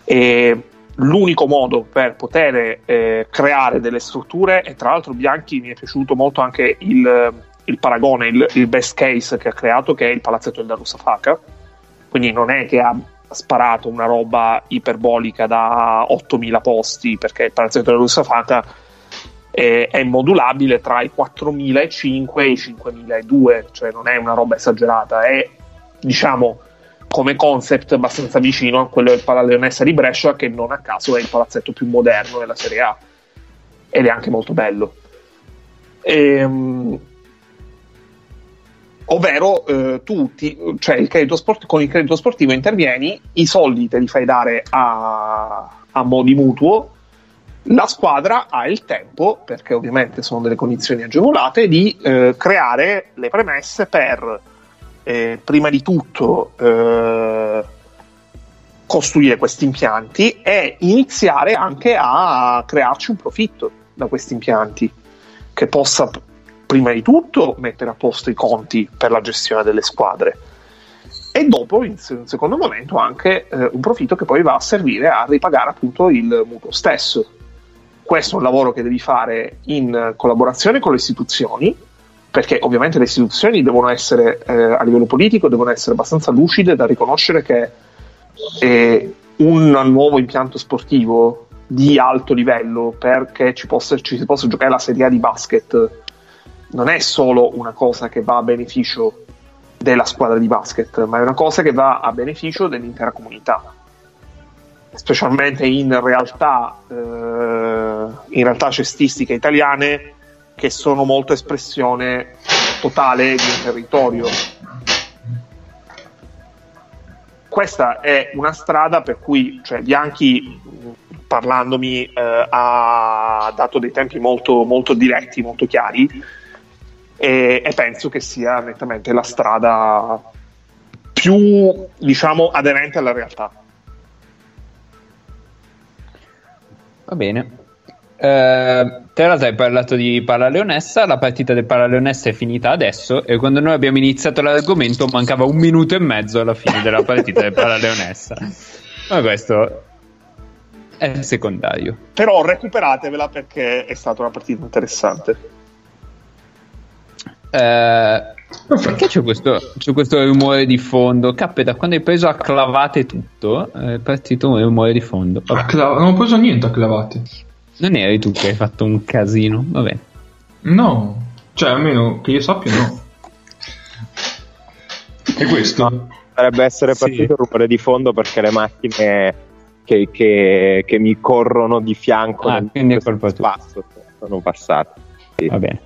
e l'unico modo per poter eh, creare delle strutture, e tra l'altro Bianchi mi è piaciuto molto anche il, il paragone, il, il best case che ha creato, che è il palazzetto del Darusafaka, quindi non è che ha sparato una roba iperbolica da 8000 posti, perché il palazzetto del Darusafaka è, è modulabile tra i 4005 e i 5002, cioè non è una roba esagerata, è diciamo come concept abbastanza vicino a quello del Palaleonessa di Brescia, che non a caso è il palazzetto più moderno della Serie A ed è anche molto bello. Ehm, ovvero eh, tu ti- cioè sport- con il credito sportivo intervieni, i soldi te li fai dare a, a mo' di mutuo, la squadra ha il tempo, perché ovviamente sono delle condizioni agevolate, di eh, creare le premesse per eh, prima di tutto eh, costruire questi impianti e iniziare anche a crearci un profitto da questi impianti che possa prima di tutto mettere a posto i conti per la gestione delle squadre e dopo in in secondo momento anche eh, un profitto che poi va a servire a ripagare appunto il mutuo stesso. Questo è un lavoro che devi fare in collaborazione con le istituzioni perché ovviamente le istituzioni devono essere eh, a livello politico devono essere abbastanza lucide da riconoscere che eh, un nuovo impianto sportivo di alto livello perché ci, possa, ci si possa giocare la Serie A di basket non è solo una cosa che va a beneficio della squadra di basket, ma è una cosa che va a beneficio dell'intera comunità. Specialmente in realtà, eh, in realtà cestistiche italiane che sono molto espressione totale di un territorio. Questa è una strada per cui cioè, Bianchi, parlandomi, eh, ha dato dei tempi molto, molto diretti, molto chiari e, e penso che sia nettamente la strada più, diciamo, aderente alla realtà. Va bene. Eh, te la hai parlato di Paraleonessa, la partita del Paraleonessa è finita adesso e quando noi abbiamo iniziato l'argomento mancava un minuto e mezzo alla fine della partita del Paraleonessa. Ma questo è secondario. Però recuperatevela perché è stata una partita interessante. Eh, perché c'è questo, c'è questo rumore di fondo? Cappe, da quando hai preso a clavate tutto, è partito un rumore di fondo. Vabbè, A cla- non ho preso niente a clavate. Non eri tu che hai fatto un casino, va bene. No, cioè almeno che io sappia no. E questo? Dovrebbe essere Sì. partito il rumore di fondo perché le macchine che, che- che mi corrono di fianco Ah, nel quindi è colpa tua. sono passate. Sì. Va bene.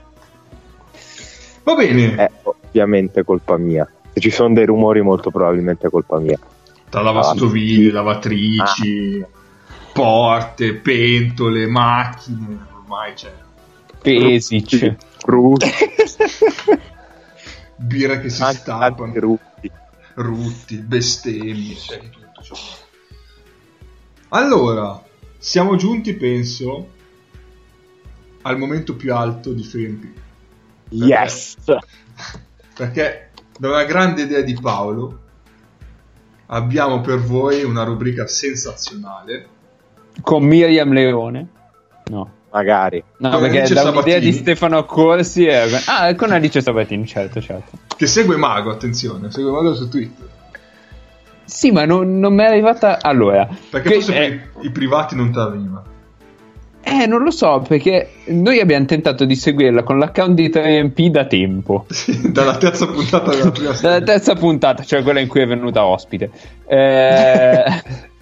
Va bene. È ovviamente colpa mia. Se ci sono dei rumori, molto probabilmente è colpa mia. Tra lavastoviglie, lavatrici, porte, pentole, macchine, ormai c'è. Pesic. Brutto. birre che si Anche stappano, tanti rutti. rutti, bestemmie, c'è di tutto. c'è. Allora, siamo giunti, penso, al momento più alto di Fempi. Yes! Perché da una grande idea di Paolo abbiamo per voi una rubrica sensazionale. Con Miriam Leone? No. Magari. No, Con perché Alice da un'idea di Stefano Corsi è... Ah, con Alice Sabatini, certo, certo. Che segue Mago, attenzione, segue Mago su Twitter. Sì, ma non, non mi è arrivata... Allora... Perché che- forse eh, per i, privati non ti arriva. Eh, non lo so, perché noi abbiamo tentato di seguirla con l'account di 3MP da tempo. Dalla terza puntata della prima Dalla terza puntata, cioè quella in cui è venuta ospite. Eh,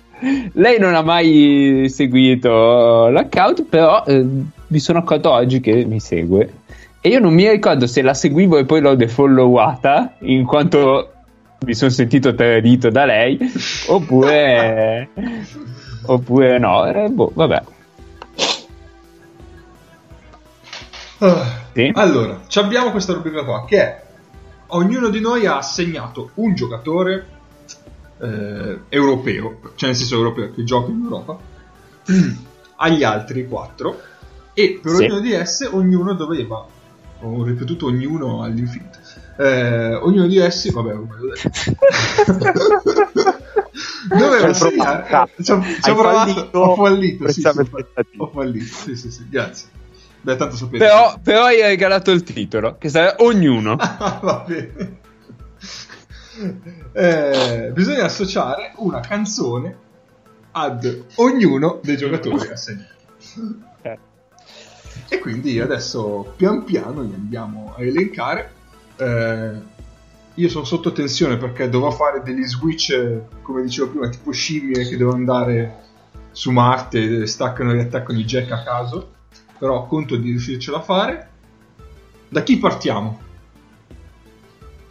lei non ha mai seguito l'account, però eh, mi sono accorto oggi che mi segue. E io non mi ricordo se la seguivo e poi l'ho defollowata, in quanto mi sono sentito tradito da lei, oppure, oppure no. Eh, boh, vabbè. Ah, Sì. Allora, ci abbiamo questa rubrica qua che è ognuno di noi ha assegnato un giocatore eh, europeo, cioè nel senso europeo che gioca in Europa, agli altri quattro e per Sì. ognuno di esse ognuno doveva, ho ripetuto ognuno all'infinito, eh, ognuno di essi, vabbè, l'ho detto. Doveva Ci ho, ci ho provato, fallito, ho fallito, sì, sì, ho fallito, sì, sì, sì, grazie. Beh, tanto sapete. Però, però hai regalato il titolo, che sarà ognuno. Va bene. Eh, bisogna associare una canzone ad ognuno dei giocatori assegnati. Eh. E quindi adesso pian piano li andiamo a elencare. Eh, io sono sotto tensione perché dovrò fare degli switch, come dicevo prima, tipo scimmie che devono andare su Marte, e staccano e riattaccano i jack a caso. Però conto di riuscircela a fare. Da chi partiamo?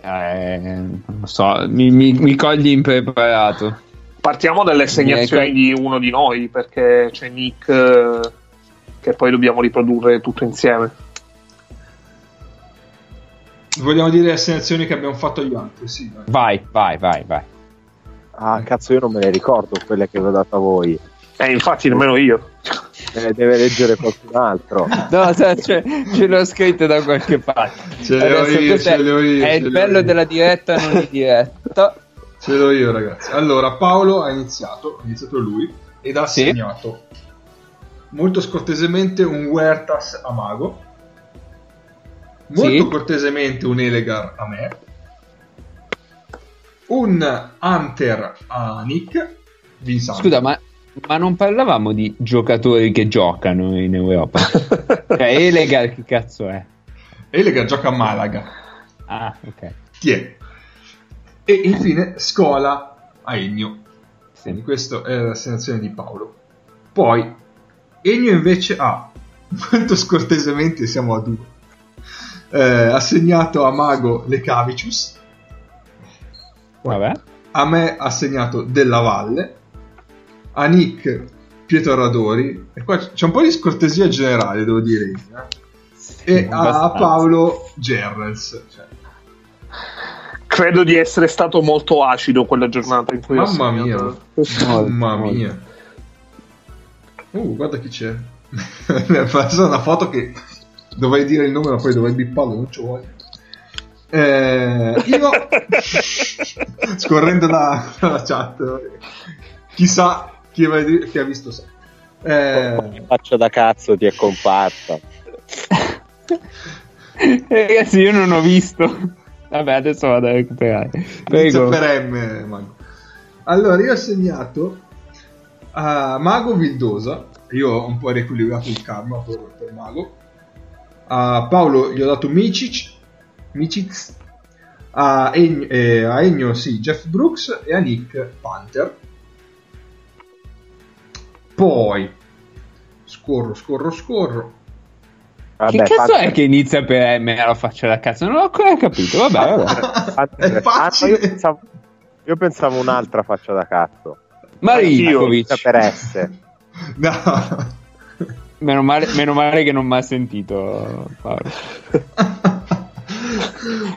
Eh, non lo so, mi, mi, mi cogli impreparato. Partiamo dalle assegnazioni di uno di noi, perché c'è Nick eh, che poi dobbiamo riprodurre tutto insieme. Vogliamo dire le assegnazioni che abbiamo fatto agli altri? Sì, dai. Vai, vai, vai, vai. Ah, cazzo, io non me le ricordo quelle che avevo dato a voi. Eh, infatti, nemmeno io. Le deve leggere qualcun altro. No, sai, cioè, ce l'ho scritto da qualche parte. Ce le ho Adesso io, ce le ho io, È il bello io. della diretta, non di diretta. Ce l'ho io, ragazzi. Allora, Paolo ha iniziato, ha iniziato lui, ed ha Sì. assegnato molto scortesemente un Huertas a Mago, molto Sì. cortesemente un Elegar a me, un Hunter a Nick, Vincent. Scusa, ma, ma non parlavamo di giocatori che giocano in Europa? cioè, Elegar che cazzo è? Elegar gioca a Malaga. Ah, ok. Chi è? E infine Scola a Ennio. Sì. Quindi questa è l'assegnazione di Paolo. Poi Ennio invece ha, molto scortesemente siamo a due, eh, assegnato a Mago le Cavicius, Vabbè. a me ha assegnato Della Valle, a Nick Pietro Radori, e qua c'è un po' di scortesia generale, devo dire, eh. e a. Paolo Gerrels. Cioè, Credo di essere stato molto acido quella giornata in cui ho Mamma mia, mamma mia. Uh, guarda chi c'è. Mi ha preso una foto che dovrei dire il nome, ma poi dovrei bipparlo, non ci voglio. Eh, io, scorrendo la, la chat, chissà chi, aveva- chi ha visto sa. Eh, Faccia da cazzo ti è comparsa. Ragazzi, io non ho visto. Vabbè, adesso vado a recuperare. Prego. per M, Mago. Allora, io ho segnato a Mago Vildosa. Io ho un po' riequilibrato il karma per, per Mago. A Paolo gli ho dato Micic. Micic. A Ennio, eh, a Ennio, sì, Jeff Brooks. E a Nick Panther. Poi scorro, scorro, scorro. Che Vabbè, cazzo Panther- è che inizia per M alla faccia da cazzo? Non ho ancora capito. Vabbè, vabbè. Panther- È Ah, facile. io, pensavo, io pensavo un'altra faccia da cazzo. Marinkovic. Inizia per S. No. Meno male, meno male che non mi ha sentito Paolo.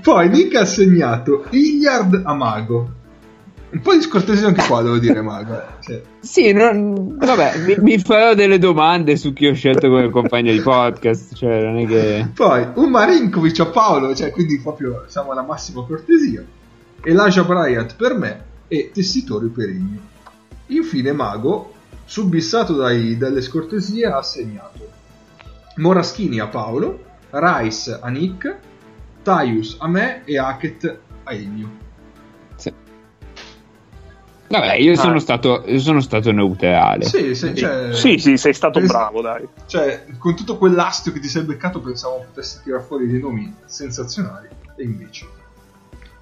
Poi Nick ha segnato Iliard a Mago. Un po' di scortesia anche qua, devo dire, Mago. Cioè, Sì, non- vabbè, mi, mi farò delle domande su chi ho scelto come compagno di podcast. Cioè, non è che. Poi un Marinkovic a Paolo, cioè quindi proprio siamo alla massima cortesia. Elijah Bryant per me e Tessitori per Igno. Infine Mago, subissato dai- dalle scortesie, ha segnato Moraschini a Paolo, Rice a Nick, Taius a me e Hackett a Igno. Vabbè, io Ah. sono, stato, io sono stato neutrale. Sì, sì, cioè, Sì, sì, sei stato Es- bravo, dai. Cioè, con tutto quell'astio che ti sei beccato pensavo potessi tirare fuori dei nomi sensazionali e invece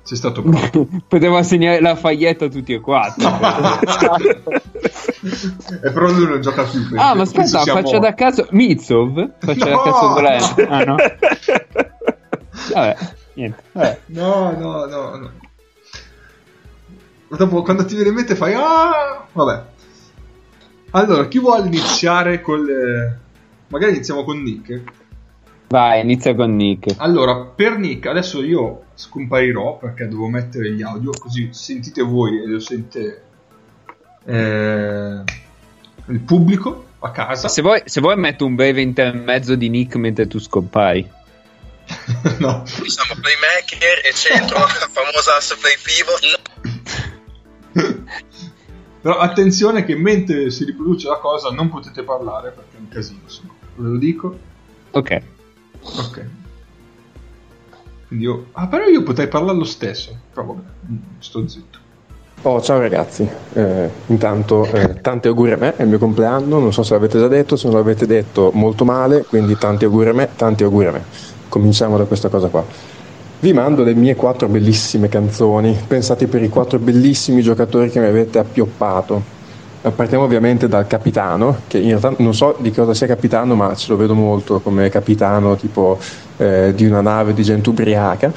sei stato bravo. Potevo assegnare la faglietta a tutti e quattro. e però lui non gioca più. ah, ma aspetta, sia faccio da caso. Mitsov? Faccio da No! caso volendo. Ah, no? Vabbè, niente. Vabbè. No, no, no, no. Ma dopo quando ti viene in mente fai ah, vabbè. Allora, chi vuole iniziare con le... Magari iniziamo con Nick. Vai, inizia con Nick. Allora, per Nick, adesso io scomparirò perché devo mettere gli audio, così sentite voi e lo sente eh, il pubblico a casa. Se vuoi, se vuoi metto un breve intermezzo di Nick mentre tu scompari. no. Diciamo playmaker e centro, la famosa ass play pivot. Però attenzione che mentre si riproduce la cosa non potete parlare perché è un casino, insomma. Ve lo dico. Ok. Ok. Quindi io... Ah, però io potrei parlare lo stesso. Però vabbè, sto zitto. Oh, ciao ragazzi, Eh, intanto eh, tanti auguri a me, è il mio compleanno, non so se l'avete già detto, se non l'avete detto molto male, quindi tanti auguri a me, tanti auguri a me. Cominciamo da questa cosa qua. Vi mando le mie quattro bellissime canzoni, pensate per i quattro bellissimi giocatori che mi avete appioppato. Partiamo ovviamente dal capitano, che in realtà non so di cosa sia capitano, ma ce lo vedo molto come capitano tipo eh, di una nave di gente ubriaca.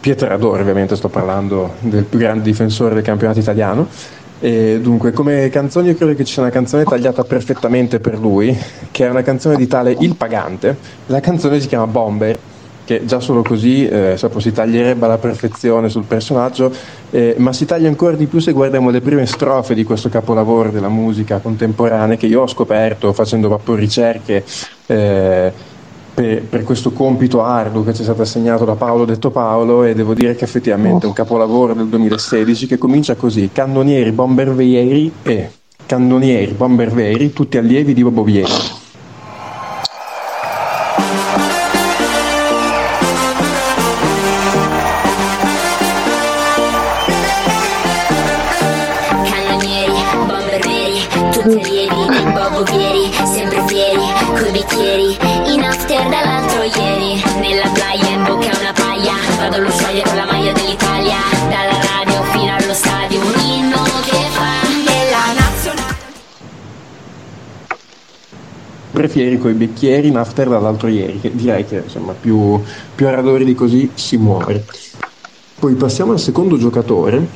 Pietrador, ovviamente sto parlando del più grande difensore del campionato italiano. E dunque, come canzoni, io credo che ci sia una canzone tagliata perfettamente per lui, che è una canzone di tale Il Pagante. La canzone si chiama Bomber, che già solo così eh, proprio si taglierebbe alla perfezione sul personaggio, eh, ma si taglia ancora di più se guardiamo le prime strofe di questo capolavoro della musica contemporanea che io ho scoperto facendo proprio ricerche. eh, per, per questo compito arduo che ci è stato assegnato da Paolo Detto Paolo e devo dire che effettivamente è un capolavoro del 2016 che comincia così cannonieri bombervieri e cannonieri bomberveri tutti allievi di Bobovieri vado allo scioglie con la maglia dell'Italia, dalla radio fino allo stadio, un inno che fa della nazionale. prefieri coi bicchieri in after dall'altro ieri che direi che insomma più, più a radori di così si muore. Poi passiamo al secondo giocatore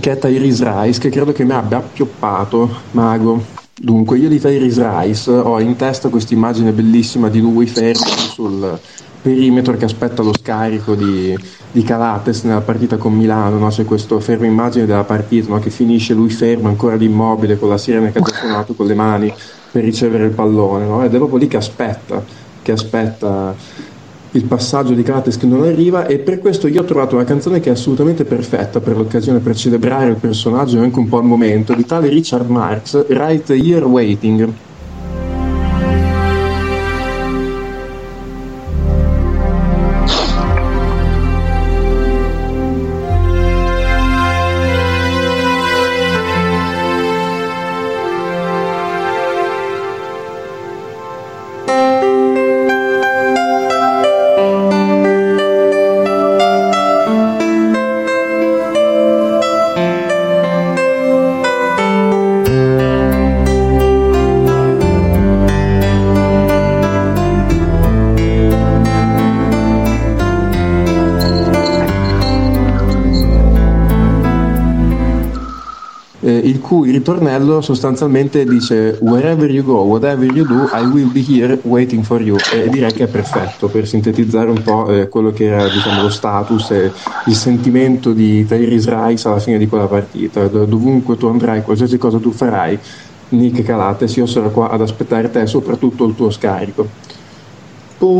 che è Tyrese Rice che credo che mi abbia appioppato mago. Dunque io di Tyrese Rice ho in testa questa immagine bellissima di lui fermo sul perimetro che aspetta lo scarico di, di Calates nella partita con Milano no? c'è questo fermo immagine della partita no? che finisce lui fermo ancora di immobile con la sirena che ha già suonato con le mani per ricevere il pallone no? ed è proprio lì che aspetta che aspetta il passaggio di Calates che non arriva e per questo io ho trovato una canzone che è assolutamente perfetta per l'occasione per celebrare il personaggio e anche un po' il momento di tale Richard Marx Right Here Waiting ritornello sostanzialmente dice wherever you go, whatever you do, I will be here waiting for you e direi che è perfetto per sintetizzare un po' eh, quello che era diciamo, lo status e il sentimento di Tyrese Rice alla fine di quella partita. Do- dovunque tu andrai, qualsiasi cosa tu farai, Nick Calates, io sarò qua ad aspettare te, soprattutto il tuo scarico.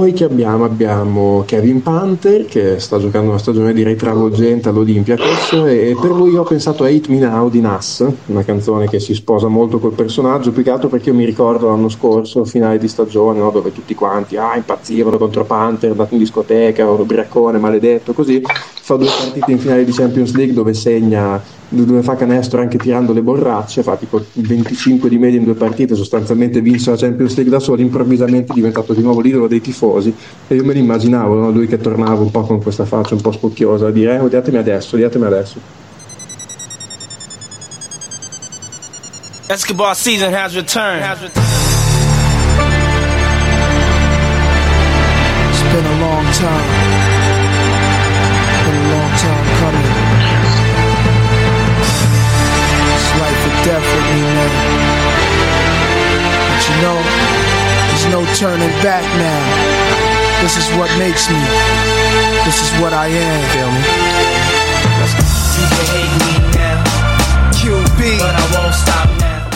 Poi che abbiamo? Abbiamo Kevin Panther che sta giocando una stagione direi travolgente all'Olympiacos e per lui ho pensato a Hate Me Now di Nas, una canzone che si sposa molto col personaggio, più che altro perché io mi ricordo l'anno scorso, finale di stagione, no, dove tutti quanti ah, impazzivano contro Panther, andato in discoteca, ubriacone, maledetto, così, fa due partite in finale di Champions League dove segna dove fa canestro anche tirando le borracce, fa tipo 25 di media in due partite, sostanzialmente vince la Champions League da solo, improvvisamente è diventato di nuovo l'idolo dei tifosi e io me l'immaginavo, no? lui che tornava un po' con questa faccia un po' spocchiosa a dire eh, odiatemi adesso, odiatemi adesso. Basketball season has returned. It's been a long time. Been a long time coming. Me, man. But you know, there's no turning back now. This is what makes me. This is what I am. Feel me? You can hate me now, QB. but I won't stop now.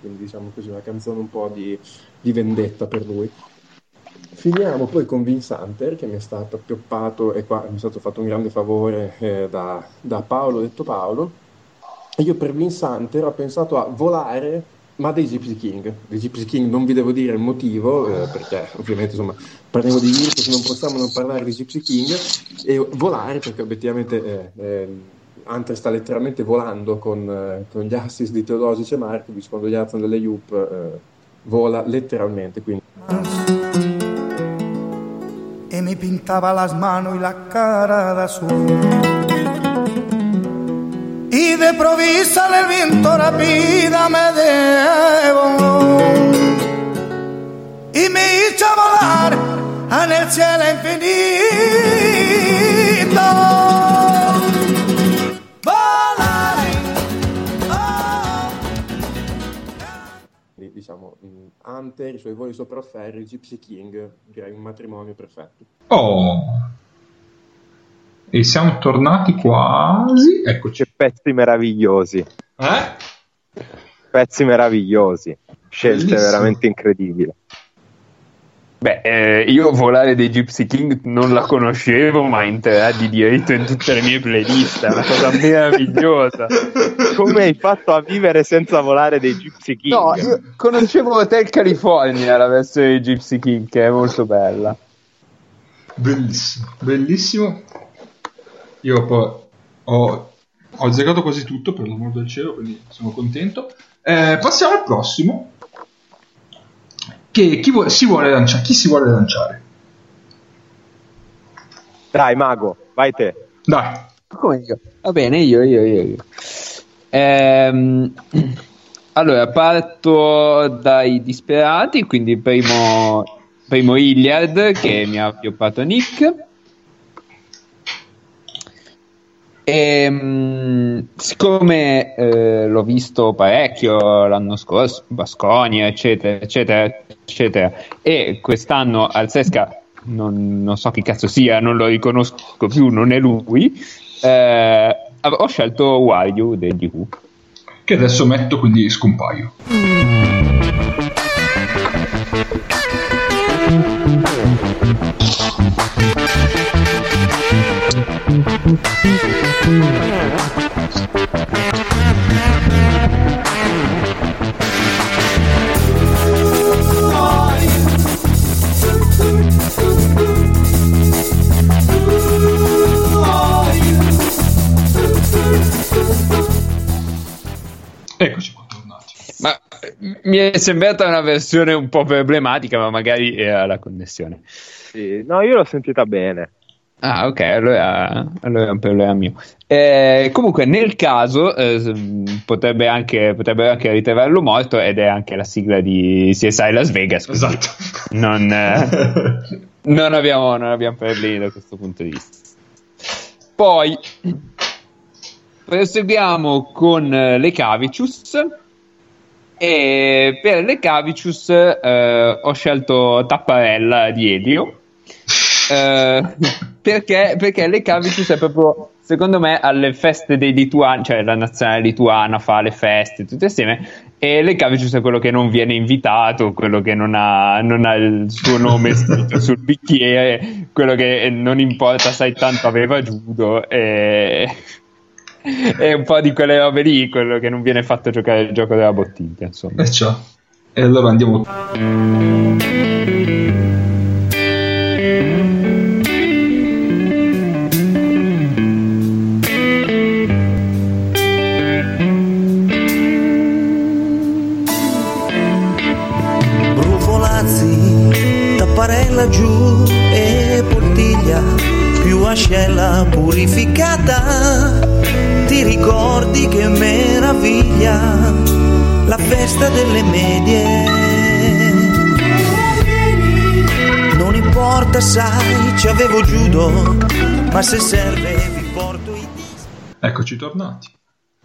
quindi diciamo così una canzone un po' di, di vendetta per lui. Finiamo poi con Vince Hunter che mi è stato appioppato e qua mi è stato fatto un grande favore eh, da, da Paolo, detto Paolo. E io per Vince Hunter ho pensato a volare, ma dei Gypsy King. Dei Gypsy King non vi devo dire il motivo, eh, perché ovviamente insomma parliamo di Virtus, non possiamo non parlare di Gypsy King, e volare perché obiettivamente eh, eh, Hunter sta letteralmente volando con, eh, con gli assist di Teodosic e Markovic quando gli alzano delle Jup eh, vola letteralmente quindi y me pintaba las manos y la cara de azul. Y de provisa el viento rápida me debo y me hizo volar en el cielo infinito. Volare, oh. diciamo Hunter, i suoi voli sopra il ferro, Gypsy King direi un matrimonio perfetto Oh. E siamo tornati quasi. Eccoci. C'è pezzi meravigliosi, Eh? pezzi meravigliosi, scelte Bellissimo. veramente incredibili. Beh, eh, io Volare dei Gypsy King non la conoscevo, ma entrerà di diritto in tutte le mie playlist. È una cosa meravigliosa. Come hai fatto a vivere senza volare dei Gypsy King? No, io conoscevo Hotel California, la versione di Gypsy King, che è molto bella. Bellissimo, bellissimo. Io poi ho, ho azzeccato quasi tutto, per l'amor del cielo, quindi sono contento. Eh, passiamo al prossimo. Che chi, vuole- si vuole lanciare? Chi si vuole lanciare? Dai, mago, vai te. Dai. Come io? Va bene, io, io, io. io. Ehm, allora, parto dai disperati, quindi primo, primo Iliad che mi ha appioppato Nick. Ehm, siccome eh, l'ho visto parecchio l'anno scorso, Basconia, eccetera, eccetera, eccetera, e quest'anno al Sesca non, non so chi cazzo sia, non lo riconosco più, non è lui. eh, ho scelto Wario degli Who. Che adesso metto, quindi scompaio. Eccoci mi è sembrata una versione un po' problematica, ma magari era la connessione. Sì, no, io l'ho sentita bene. Ah, ok, allora, allora è un problema mio. Eh, comunque, nel caso, eh, potrebbe anche, potrebbero anche ritenerlo morto ed è anche la sigla di CSI Las Vegas. Esatto. Non, eh, non abbiamo, non abbiamo problemi da questo punto di vista. Poi, proseguiamo con eh, le Cavicius. E per le Cavicius eh, ho scelto Tapparella di Elio. Eh, perché, perché le Cavicius è proprio secondo me alle feste dei lituani, cioè la nazionale lituana fa le feste tutte assieme e le Cavicius è quello che non viene invitato, quello che non ha, non ha il suo nome scritto sul bicchiere, quello che non importa sai tanto aveva judo e, e un po' di quelle robe lì, quello che non viene fatto giocare il gioco della bottiglia, insomma. E ciò. E allora andiamo. Brufolazzi, tapparella giù e portiglia, più ascella purificata. Ti ricordi che meraviglia la festa delle medie? Non importa, sai, ci avevo judo, ma se serve vi porto i Eccoci tornati.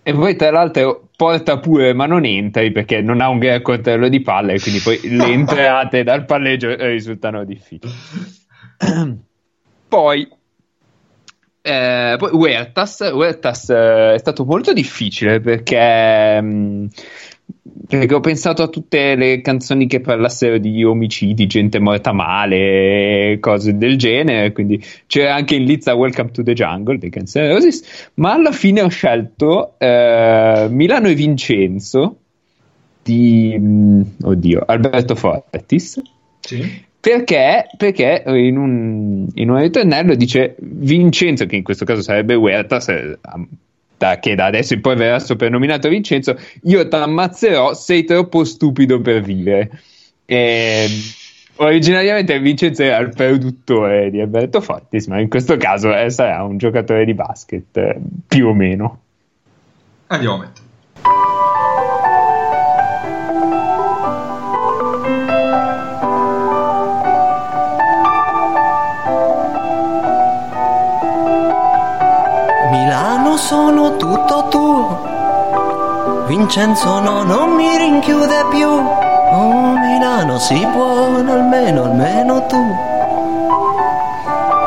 E poi tra l'altro porta pure, ma non entri perché non ha un gran coltello di palle, quindi poi le entrate dal palleggio eh, risultano difficili. poi, eh, poi Huertas, Huertas eh, è stato molto difficile perché, mh, perché ho pensato a tutte le canzoni che parlassero di omicidi, gente morta male, cose del genere, quindi c'era anche in Lizza Welcome to the Jungle dei Roses, ma alla fine ho scelto eh, Milano e Vincenzo di mh, oddio, Alberto Fortis. Sì. Perché, perché in, un, in un ritornello dice Vincenzo, che in questo caso sarebbe Huertas, eh, da- che da adesso in poi verrà soprannominato Vincenzo, io ti ammazzerò, sei troppo stupido per vivere. E, originariamente Vincenzo era il produttore di Alberto Fortis, ma in questo caso eh, sarà un giocatore di basket, eh, più o meno. Andiamo a mettere. Milano sono tutto tuo. Vincenzo no, non mi rinchiude più. Oh Milano si può, almeno, almeno tu.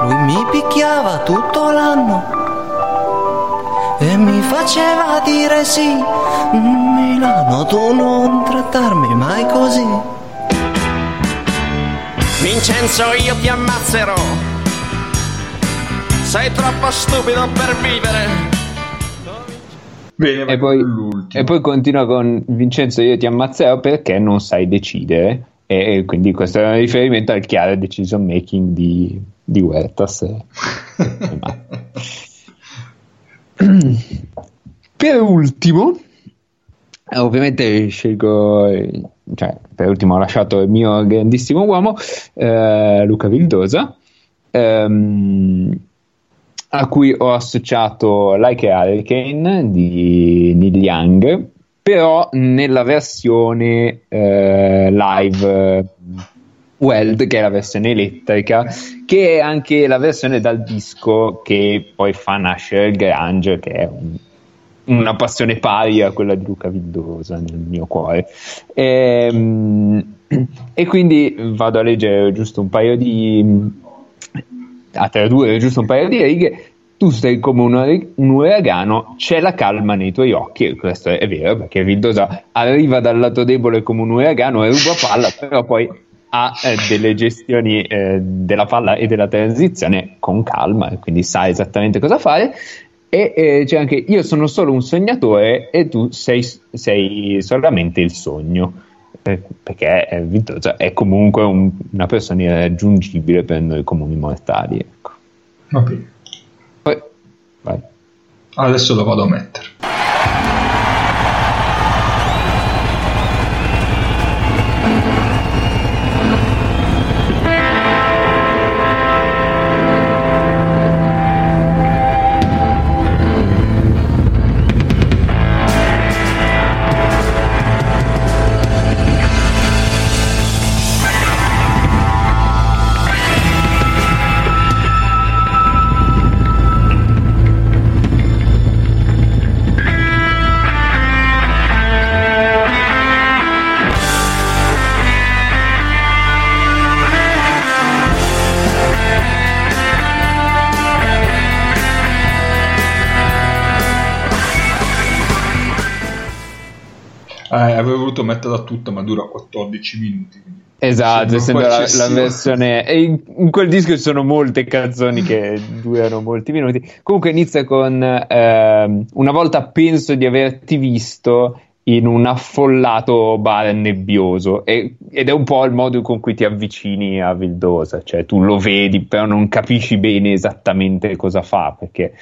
Lui mi picchiava tutto l'anno e mi faceva dire sì. Milano, tu non trattarmi mai così. Vincenzo, io ti ammazzerò. Sei troppo stupido per vivere. Bene, E poi, e poi continua con Vincenzo, io ti ammazzerò perché non sai decidere. E e quindi questo è un riferimento al chiaro decision making di, di Huertas. per ultimo, eh, ovviamente scelgo, cioè, per ultimo ho lasciato il mio grandissimo uomo, eh, Luca Vildosa. ehm, a cui ho associato Like a Hurricane di Neil Young, però nella versione eh, live Weld, che è la versione elettrica, che è anche la versione dal disco che poi fa nascere il Grange, che è un- una passione pari a quella di Luca Vildosa nel mio cuore. Ehm, E, quindi vado a leggere giusto un paio di a tradurre giusto un paio di righe, tu sei come un, un uragano, c'è la calma nei tuoi occhi, questo è vero perché Vildosa arriva dal lato debole come un uragano e ruba palla, però poi ha eh, delle gestioni eh, della palla e della transizione con calma, quindi sa esattamente cosa fare. E eh, c'è anche io sono solo un sognatore e tu sei, sei solamente il sogno. Perché eh, Vildosa è comunque un- una persona irraggiungibile per noi comuni mortali. Ecco. Bene. Poi, vai. Adesso lo vado a mettere. Voluto metterla tutta, ma dura 14 minuti. Esatto, essendo la, la versione. E in, in quel disco ci sono molte canzoni che durano molti minuti. Comunque inizia con ehm, una volta penso di averti visto in un affollato bar nebbioso e- ed è un po' il modo con cui ti avvicini a Vildosa, cioè tu lo vedi però non capisci bene esattamente cosa fa perché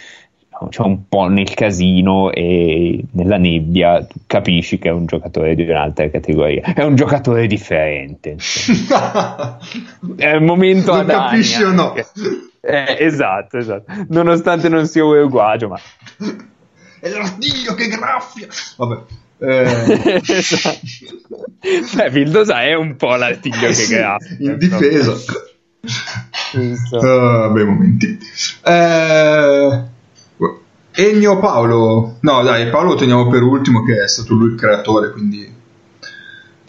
c'è un po' nel casino e nella nebbia tu capisci che è un giocatore di un'altra categoria, è un giocatore differente. è il momento Adania, capisci o no? Eh, esatto, esatto. Nonostante non sia uruguagio, ma È l'artiglio che graffia! Vabbè. Eh, esatto. Beh, Vildosa è un po' l'artiglio eh che sì, graffia. in difesa. Insomma. Ah, bei momenti. Eh, Ennio Paolo. No, dai, Paolo lo teniamo per ultimo, che è stato lui il creatore, quindi.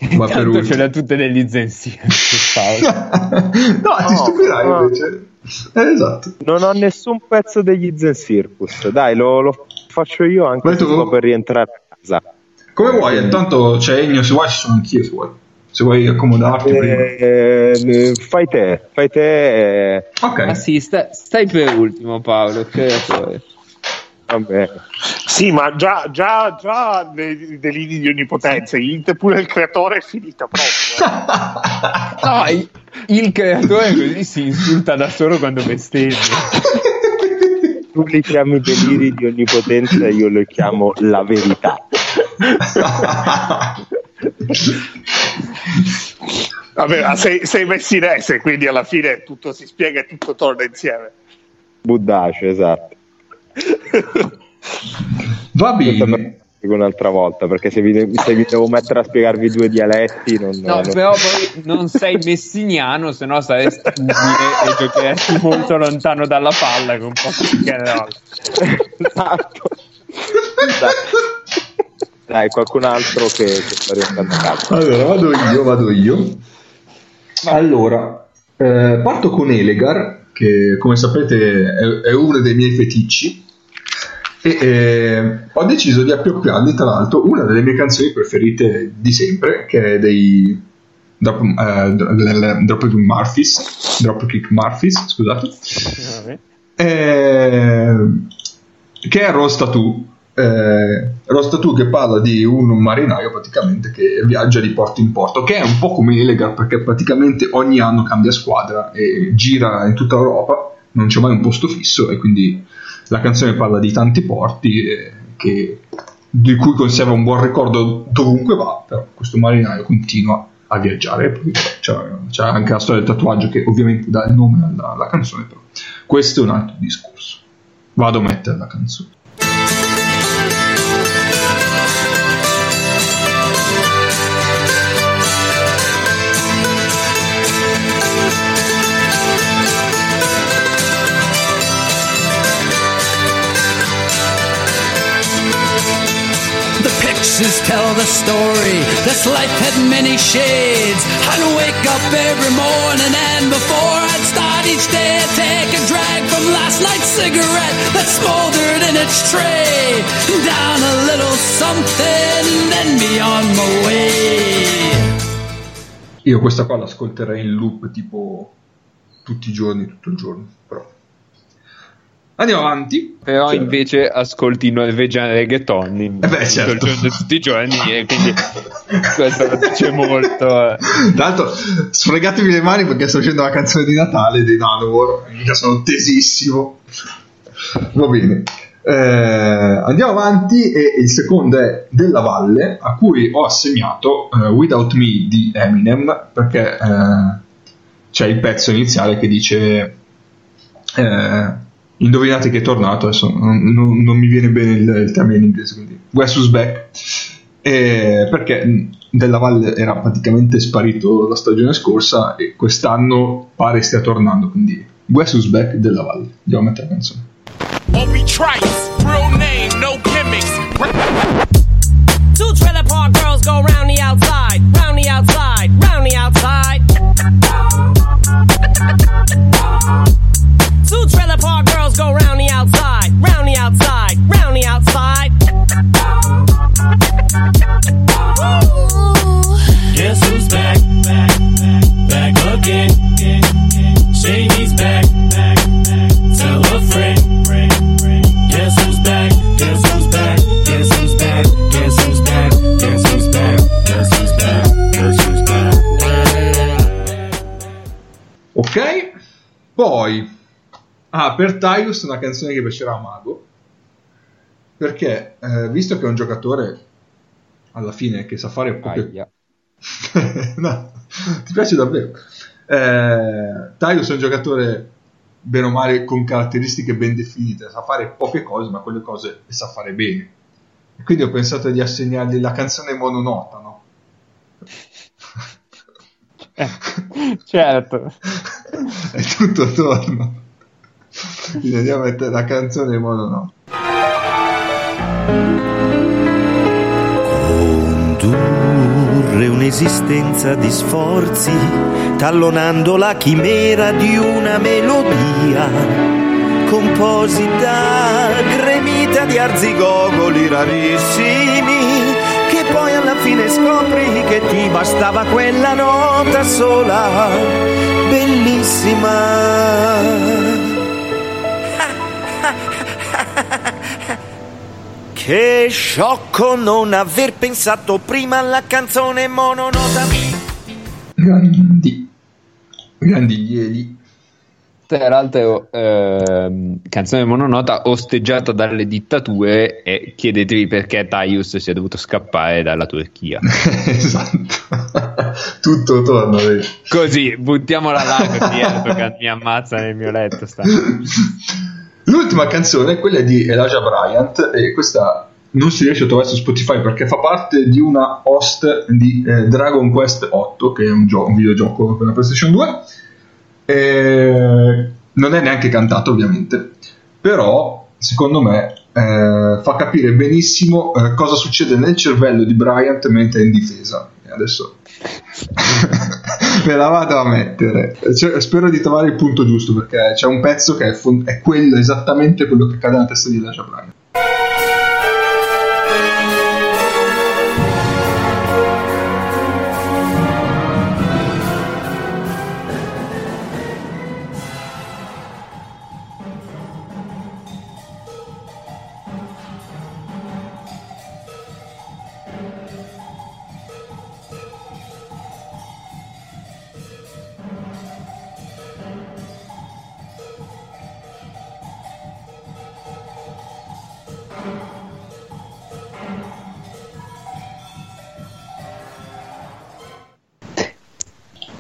Va per Tanto ce ultimo. l'ha tutte degli zensi. no, ti No, stupirai no. invece. Eh, esatto. Non ho nessun pezzo degli Zen Circus. Dai, lo, lo faccio io anche Vai tu. solo per rientrare a casa. Come vuoi, intanto c'è Ennio, se vuoi ci sono anch'io, se vuoi. Se vuoi accomodarti prima. Eh, eh, fai te, fai te. eh, Ok. Ah sì, sta- stai per ultimo Paolo, creatore. Vabbè. Sì, ma già, già, già nei deliri di onnipotenza, Int pure il creatore è finita proprio. eh. No, il, il creatore così si insulta da solo quando bestemmia. Tu li chiami deliri di onnipotenza, io lo chiamo la verità. Vabbè, ma sei, sei messinese, quindi alla fine tutto si spiega e tutto torna insieme. Buddace, esatto. Va bene. un'altra volta perché se vi, se vi devo mettere a spiegarvi due dialetti non, No, non- però poi non sei messiniano, se no saresti e giocheresti molto lontano dalla palla con poco di roll. Esatto. dai qualcun altro che, che sta rientrando a casa Allora, vado io, vado io. Allora, eh, parto con Elegar, che come sapete è, è uno dei miei feticci. E eh, ho deciso di appropriargli, tra l'altro, una delle mie canzoni preferite di sempre, che è dei Drop, eh, Dro- Dropkick Murphys, Dropkick Murphys, scusate. Eh, che è Rosta Tu. Eh, Rosta Tu che parla di un marinaio praticamente che viaggia di porto in porto, che è un po' come Elegar perché praticamente ogni anno cambia squadra e gira in tutta Europa, non c'è mai un posto fisso e quindi la canzone parla di tanti porti eh, che- di cui conserva un buon ricordo dovunque va, però questo marinaio continua a viaggiare. C'è, c'è anche la storia del tatuaggio che ovviamente dà il nome alla, alla canzone, però questo è un altro discorso. Vado a mettere la canzone. Pictures tell the story. This life had many shades. I'd wake up every morning and before I'd start each day, I'd take a drag from last night's cigarette that smoldered in its tray. Down a little something, then be on my way. Io questa qua l'ascolterei in loop tipo tutti i giorni, tutto il giorno. Però. Andiamo avanti. Però Cioè, invece ascolti Norwegian Reggaeton in Eh beh, certo. il giorno, tutti i giorni e quindi questo lo dice molto. eh. Tra l'altro, sfregatevi le mani perché sto facendo la canzone di Natale dei Nanowar. Mica sono tesissimo. Va bene. Eh, andiamo avanti. E il secondo è Della Valle, a cui ho assegnato eh, Without Me di Eminem perché eh, c'è il pezzo iniziale che dice. eh, indovinate che è tornato. Adesso non, non- mi viene bene il, il termine in inglese. Quindi, West was back. Eh, perché Della Valle era praticamente sparito la stagione scorsa e quest'anno pare stia tornando. Quindi, West was back Della Valle. Andiamo a mettere la canzone. Obi Trice, real name, no gimmicks. Two trailer park girls go round the outside, round the outside, round the outside. Poi, ah, per Tyus una canzone che piacerà a Mago, perché eh, visto che è un giocatore alla fine che sa fare poche... Aia. no, ti piace davvero. Eh, Tyus è un giocatore bene o male con caratteristiche ben definite, sa fare poche cose, ma quelle cose le sa fare bene. E quindi ho pensato di assegnargli la canzone mononota, no? certo. È tutto attorno. Quindi andiamo a mettere la canzone mononota. Condurre un'esistenza di sforzi, tallonando la chimera di una melodia, composita, gremita di arzigogoli rarissimi, poi alla fine scopri che ti bastava quella nota sola, bellissima. Che sciocco non aver pensato prima alla canzone mononota. Grandi. Grandi ieri. Tra l'altro, ehm, canzone mononota osteggiata dalle dittature e chiedetevi perché Taius sia dovuto scappare dalla Turchia. esatto. Tutto torna. vedi. Così, buttiamola là Erdogan mi ammazza nel mio letto. Sta. L'ultima canzone è quella di Elijah Bryant e questa non si riesce a trovare su Spotify perché fa parte di una host di eh, Dragon Quest 8 che è un, gio- un videogioco per la PlayStation 2 e non è neanche cantato ovviamente. Però secondo me eh, fa capire benissimo eh, cosa succede nel cervello di Bryant mentre è in difesa. E adesso me la vado a mettere. Cioè, spero di trovare il punto giusto perché c'è un pezzo che è, fon- è quello esattamente quello che cade nella testa di Elijah Bryant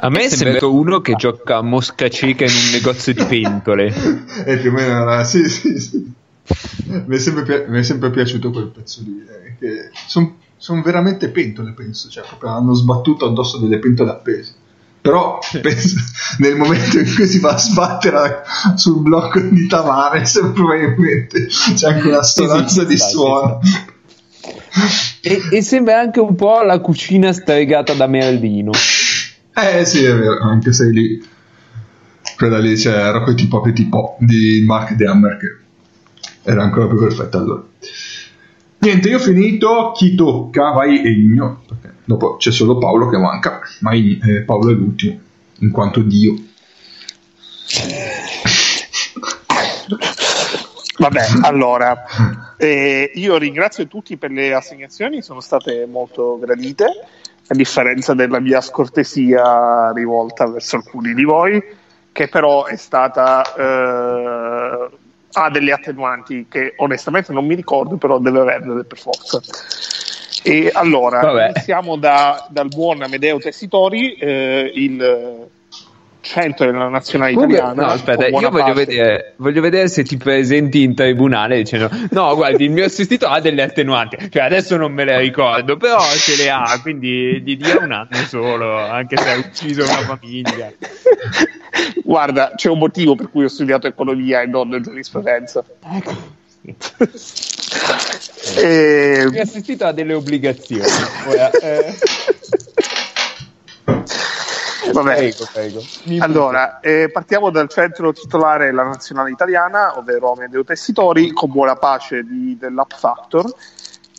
A me è sembrato uno che gioca a mosca cieca in un negozio di pentole. e più o meno era- sì sì sì. Mi è sempre, mi è sempre piaciuto quel pezzo lì eh, sono veramente pentole penso cioè proprio hanno sbattuto addosso delle pentole appese. Però penso, nel momento in cui si va a sbattere sul blocco di Tavares probabilmente c'è anche una sonanza Sì, di suono. E, e sembra anche un po' la cucina stregata da Merlino. Eh sì, è vero, anche se lì quella lì c'era quel tipo Petit Po di Mark De Hammer che era ancora più perfetta allora. Niente, io ho finito, chi tocca? Vai Egno, perché dopo c'è solo Paolo che manca, ma eh, Paolo è l'ultimo, in quanto Dio. Vabbè, allora, eh, io ringrazio tutti per le assegnazioni, sono state molto gradite, a differenza della mia scortesia rivolta verso alcuni di voi, che però è stata... eh, ha delle attenuanti che onestamente non mi ricordo, però deve averle per forza. E allora, Vabbè. iniziamo da- dal buon Amedeo Tessitori, eh, il centro della nazionale Comunque, italiana. no, aspetta, io voglio vedere, voglio vedere se ti presenti in tribunale dicendo no, guardi, il mio assistito ha delle attenuanti, cioè adesso non me le ricordo, però ce le ha, quindi gli dia un anno solo, anche se ha ucciso una famiglia. Guarda, c'è un motivo per cui ho studiato economia e non giurisprudenza. E- Il mio assistito ha delle obbligazioni. Ora, eh, Vabbè. Prego, prego. Allora, eh, partiamo dal centro titolare della nazionale italiana, ovvero Amedeo Tessitori, con buona pace di, dell'Up Factor.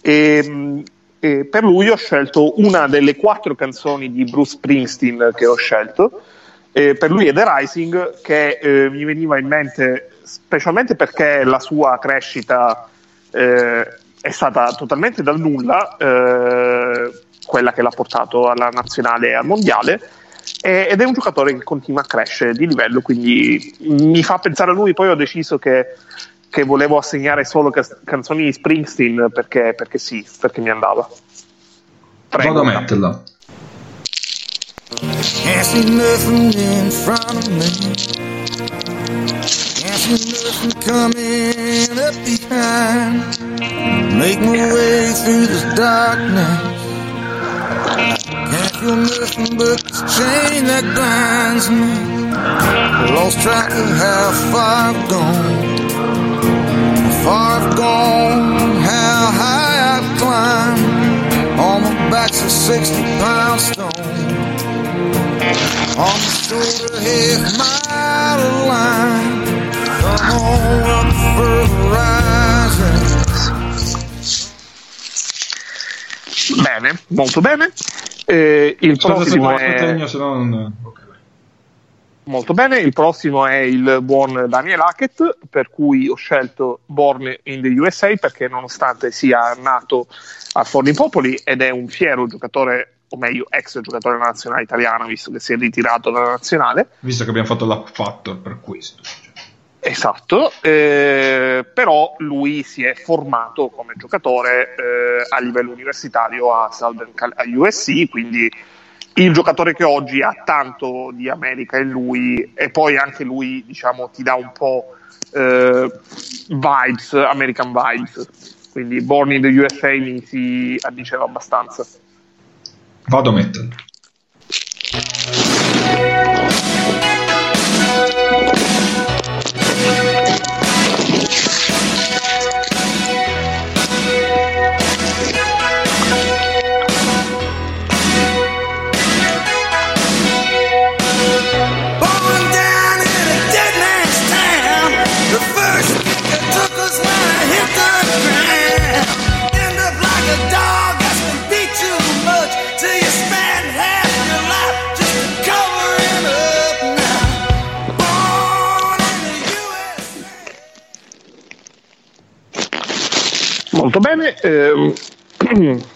E, e per lui ho scelto una delle quattro canzoni di Bruce Springsteen che ho scelto. Eh, per lui è The Rising, che eh, mi veniva in mente specialmente perché la sua crescita eh, è stata totalmente dal nulla, eh, quella che l'ha portato alla nazionale e al mondiale Ed è un giocatore che continua a crescere di livello, quindi mi fa pensare a lui. Poi ho deciso che, che volevo assegnare solo cas- canzoni di Springsteen perché, perché sì, perché mi andava. Vado a metterla. Can't see nothing in front of me. Can't see nothing coming up behind. Make my way through this darkness. Can't feel nothing but this chain that binds me. Lost track of how far I've gone. How far I've gone, how high I've climbed. On my back's a 60 pound stone. On the shoulder, half mile line. Come on up for the Bene, molto bene. Eh, il Aspetta, prossimo è Ennio, se no non... ok. molto bene. Il prossimo è il buon Daniel Hackett, per cui ho scelto Born in the USA perché nonostante sia nato a Forlì-Popoli ed è un fiero giocatore, o meglio ex giocatore della nazionale italiana, visto che si è ritirato dalla nazionale, Visto che abbiamo fatto l'app factor per questo. Esatto, eh, però lui si è formato come giocatore eh, a livello universitario a, Southern Cal- a USC, quindi il giocatore che oggi ha tanto di America in lui e poi anche lui diciamo ti dà un po' eh, vibes, American vibes, quindi Born in the USA mi si addiceva abbastanza. Vado a metterla. Molto bene. ehm,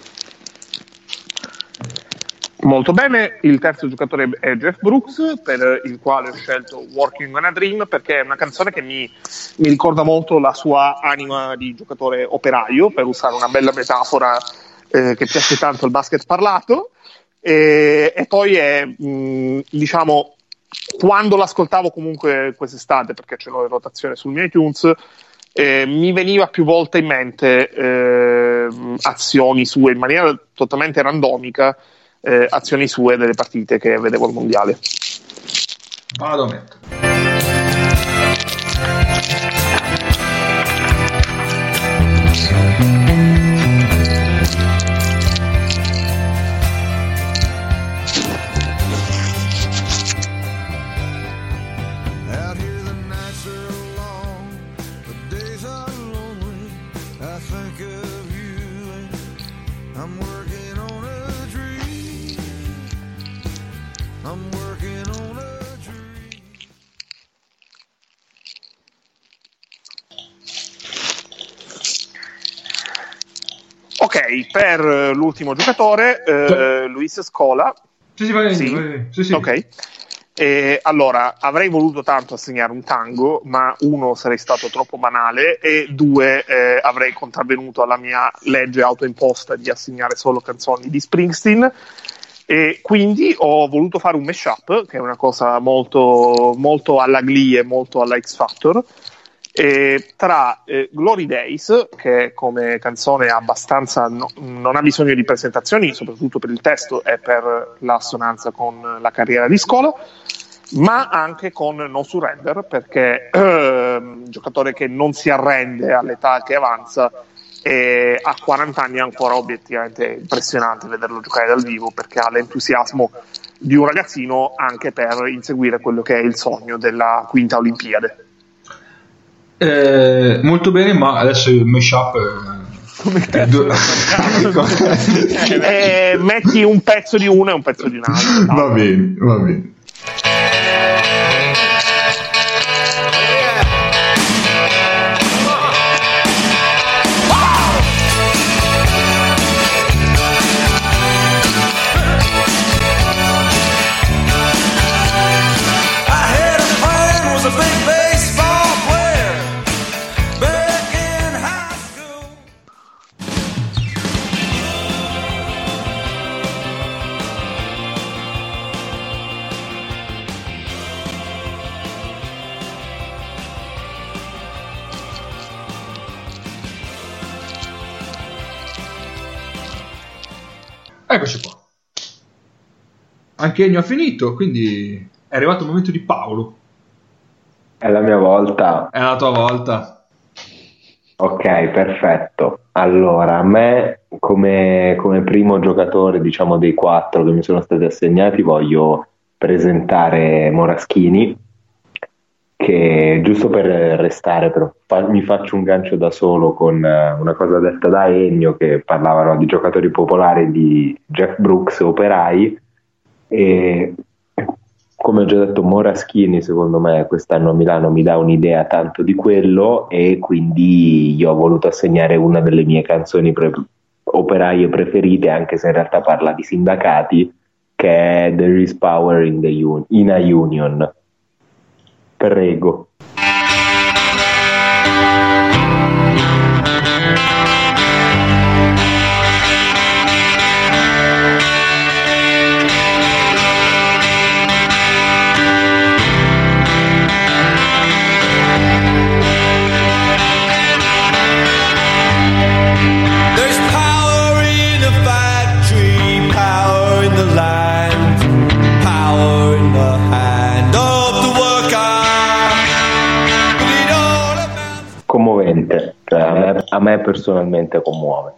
Molto bene, il terzo giocatore è Jeff Brooks, per il quale ho scelto Working on a Dream, perché è una canzone che mi, mi ricorda molto la sua anima di giocatore operaio, per usare una bella metafora eh, che piace tanto al basket parlato. E, e poi è, mh, diciamo, quando l'ascoltavo comunque quest'estate, perché ce l'ho in rotazione sul mio iTunes, eh, mi veniva più volte in mente eh, azioni sue in maniera totalmente randomica, eh, azioni sue delle partite che vedevo al mondiale. Vado a metterla. Ok, per eh, l'ultimo giocatore, eh, Luis Scola. Sì, sì, vai, Sì? vai. Sì, sì. Ok. E allora, avrei voluto tanto assegnare un tango, ma uno sarei stato troppo banale e due eh, avrei contravvenuto alla mia legge autoimposta di assegnare solo canzoni di Springsteen. E quindi ho voluto fare un mashup, che è una cosa molto, molto alla Glee e molto alla X Factor, e tra eh, Glory Days, che come canzone abbastanza no- non ha bisogno di presentazioni, soprattutto per il testo e per l'assonanza con la carriera di scuola, ma anche con No Surrender, perché ehm, un giocatore che non si arrende all'età che avanza e a 40 anni è ancora obiettivamente impressionante vederlo giocare dal vivo perché ha l'entusiasmo di un ragazzino anche per inseguire quello che è il sogno della quinta Olimpiade. Eh, molto bene, ma adesso il mashup è... è due- Eh, metti un pezzo di uno e un pezzo di un altro. va bene, va bene. Eccoci qua. Anche Ennio ha finito, quindi è arrivato il momento di Paolo. È la mia volta. È la tua volta. Ok, perfetto. Allora, a me come, come primo giocatore, diciamo, dei quattro che mi sono stati assegnati, voglio presentare Moraschini, che giusto per restare, però, fa- mi faccio un gancio da solo con eh, una cosa detta da Ennio, che parlavano di giocatori popolari di Jack Brooks, operai, e come ho già detto, Moraschini secondo me quest'anno a Milano mi dà un'idea tanto di quello e quindi gli ho voluto assegnare una delle mie canzoni pre- operaie preferite, anche se in realtà parla di sindacati, che è There is Power in, the un- in a Union. Prego. A, me, personalmente commuove.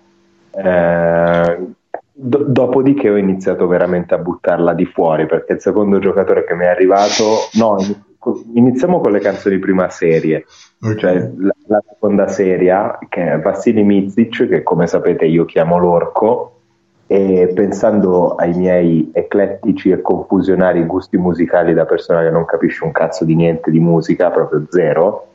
Eh, do- dopodiché ho iniziato veramente a buttarla di fuori perché il secondo giocatore che mi è arrivato, no, in- iniziamo con le canzoni prima serie, cioè la, la seconda serie che è Vassili Mizic, che come sapete io chiamo l'orco. E pensando ai miei eclettici e confusionari gusti musicali da persona che non capisce un cazzo di niente di musica, proprio zero,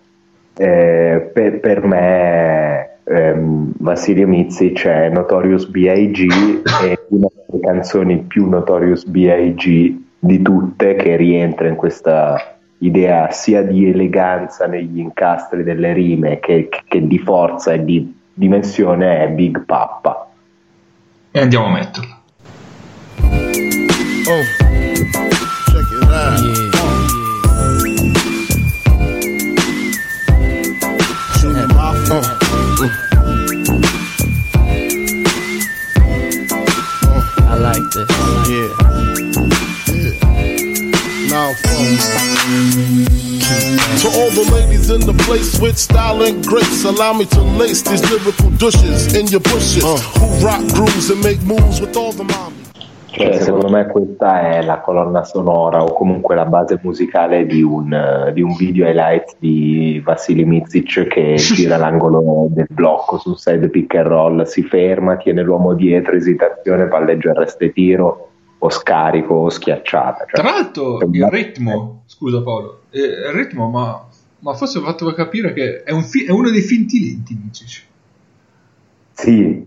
eh, per, per me ehm, Vassilio Mizic è Notorious B.I.G. e una delle canzoni più Notorious B.I.G. di tutte che rientra in questa idea sia di eleganza negli incastri delle rime che, che di forza e di dimensione è Big Pappa. E andiamo a metterla. Oh, check it out. Yeah. yeah. Now, to all the ladies in the place with style and grace, allow me to lace these lyrical douches in your bushes who rock grooves and make moves with all the mommies. Cioè, secondo me questa è la colonna sonora o comunque la base musicale di un, di un video highlight di Vassili Mizic che gira l'angolo del blocco su un side pick and roll, si ferma, tiene l'uomo dietro, esitazione, palleggio arresto e tiro o scarico o schiacciata. Cioè, Tra l'altro il ritmo, scusa Paolo, eh, il ritmo ma, ma forse ho fatto capire che è, un fi- è uno dei finti lenti, Mizic. sì,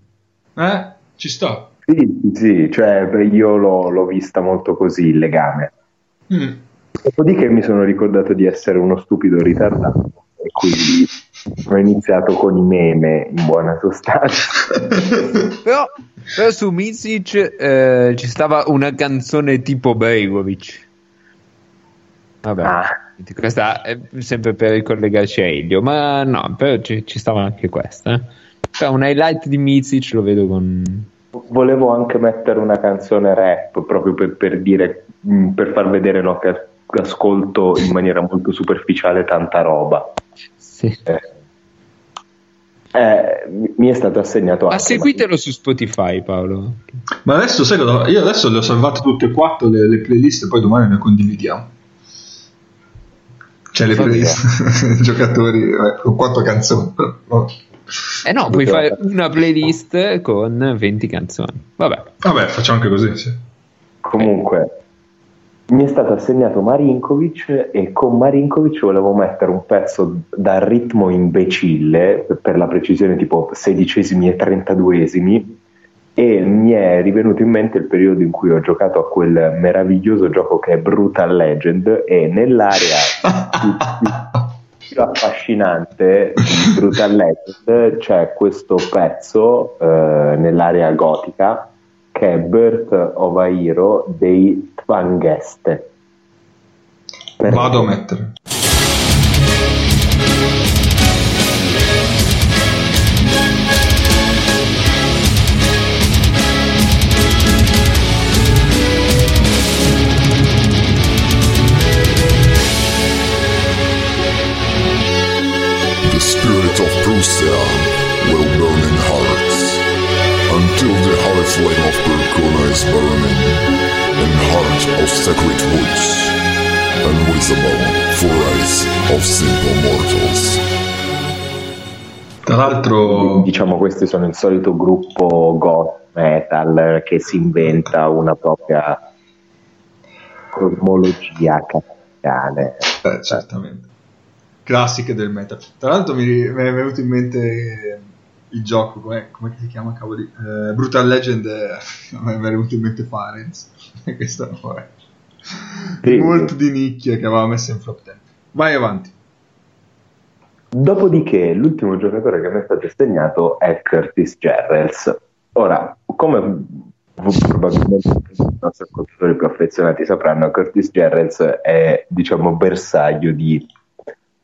Eh? Ci sta. sì, sì, sì, cioè io l'ho, l'ho vista molto così il legame. Mm. Dopodiché mi sono ricordato di essere uno stupido ritardato e quindi ho iniziato con i meme in buona sostanza. Però, però su Mizic eh, ci stava una canzone tipo Bregovic. Vabbè, questa è sempre per ricollegarci a Elio, ma no, però ci, ci stava anche questa. eh. Però un highlight di Mizic lo vedo con... Volevo anche mettere una canzone rap proprio per, per dire, mh, per far vedere no, che ascolto in maniera molto superficiale tanta roba. Eh, eh, mi è stato assegnato Ma anche- seguitelo su Spotify, Paolo. Ma adesso sai cosa? Io adesso le ho salvate tutte e quattro le, le playlist e poi domani le condividiamo. Cioè le Va playlist giocatori eh, con quattro canzoni. Eh no, puoi fare una playlist con 20 canzoni. Vabbè. Vabbè, facciamo anche così, sì. Comunque, mi è stato assegnato Marinkovic e con Marinkovic volevo mettere un pezzo dal ritmo imbecille, per la precisione tipo sedicesimi e trentaduesimi, e mi è rivenuto in mente il periodo in cui ho giocato a quel meraviglioso gioco che è Brutal Legend e nell'area più, più- affascinante di Brutal Legend c'è questo pezzo eh, nell'area gotica che è Birth of Airo dei Tvangeste. Perché? Vado a mettere. The spirit of Prussia will burn in hearts until the flame of Percona is burning and heart of sacred voice unwitable for eyes of simple mortals. Tra l'altro, diciamo, questi sono il solito gruppo goth metal che si inventa una propria cosmologia capitale. Eh, certamente. Classiche del metal. Tra l'altro mi, mi è venuto in mente il gioco, com'è, com'è si chiama, cavoli? Eh, Brutal Legend, eh, mi è venuto in mente Farenz. Questo è Sì. molto di nicchia che aveva messo in flop 10. Vai avanti. Dopodiché, l'ultimo giocatore che mi è stato assegnato è Curtis Jarrels. Ora, come probabilmente i nostri ascoltatori più affezionati sapranno, Curtis Jarrels è, diciamo, bersaglio di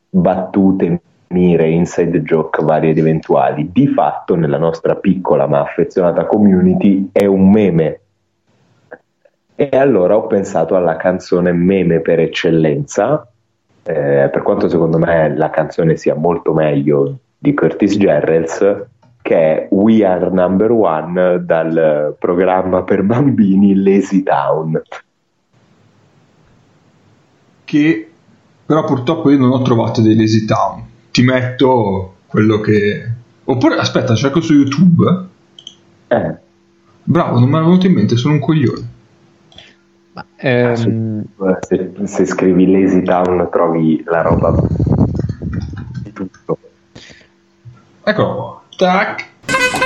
battute, mire, inside joke varie ed eventuali. Di fatto, nella nostra piccola ma affezionata community, è un meme. E allora ho pensato alla canzone meme per eccellenza, eh, per quanto secondo me la canzone sia molto meglio di Curtis Jarrels, che è We Are Number One dal programma per bambini Lazy Town. Che però purtroppo io non ho trovato dei Lazy Town. Ti metto quello che... Oppure, aspetta, cerco su YouTube. Eh. Bravo, non mi era venuto in mente, sono un coglione. Ehm, Se, se scrivi Lazy Town trovi la roba di tutto. Eccolo qua. Tac.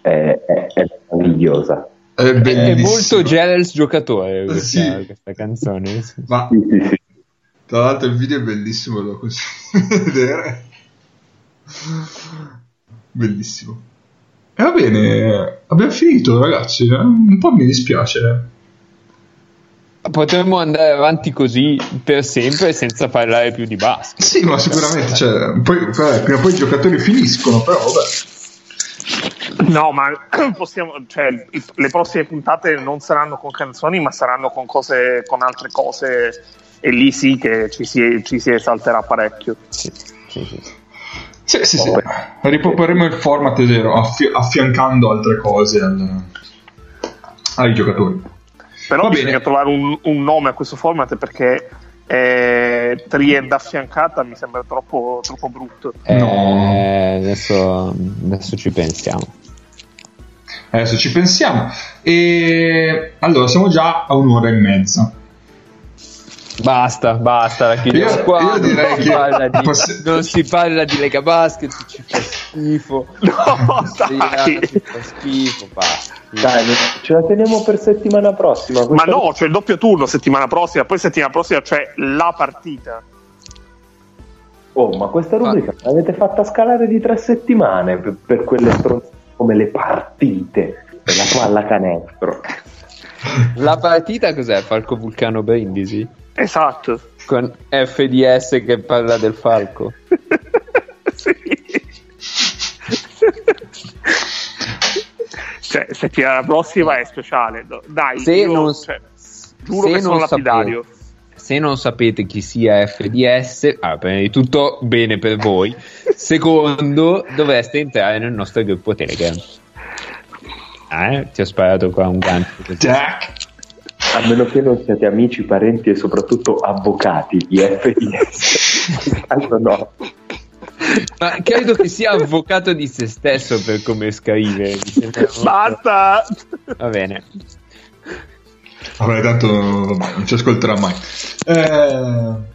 È, è- è meravigliosa. È, è molto Jarrels giocatore questa, Sì. questa canzone. Ma tra l'altro il video è bellissimo, lo consiglio di vedere. Bellissimo. E va bene, abbiamo finito ragazzi. eh? Un po' mi dispiace. Potremmo andare avanti così per sempre senza parlare più di basket. Sì, ma sicuramente, cioè, poi, vabbè, prima o poi i giocatori finiscono, però vabbè. No, ma possiamo, cioè, le prossime puntate non saranno con canzoni, ma saranno con cose, con altre cose, e lì sì che ci si, ci si esalterà parecchio. Sì, sì, sì. Sì, sì, sì. Riproporremo il format zero, affi- affiancando altre cose al- ai giocatori. Però Va bisogna bene. trovare un, un nome a questo format perché eh, Triend affiancata mi sembra troppo, troppo brutto. Eh, adesso, adesso ci pensiamo. Adesso ci pensiamo. E allora, siamo già a un'ora e mezza. Basta, basta, la chiudiamo Io- qua. io direi non, si che parla di, non si parla di Lega Basket, ci schifo. No, dai. Ci fa schifo, basta. Dai, ce la teniamo per settimana prossima. Ma no, c'è il doppio turno settimana prossima, poi settimana prossima c'è la partita. Oh, ma questa rubrica l'avete fatta scalare di tre settimane per, per quelle stronzate come le partite per la palla canestro. La partita cos'è? Falco Vulcano Brindisi? Esatto. Con FDS che parla del falco. Cioè, settimana prossima è speciale. Dai, Se io, non- cioè, giuro se che sono non lapidario. Se non sapete chi sia FDS, allora, prima di tutto bene per voi. Secondo, dovreste entrare nel nostro gruppo Telegram. Eh, ti ho sparato qua un gancio. A meno che non siate amici, parenti e soprattutto avvocati di FDS. Tanto no. Ma credo che sia avvocato di se stesso per come scrive. Basta! Va bene. Vabbè, tanto vabbè, non ci ascolterà mai. Eh,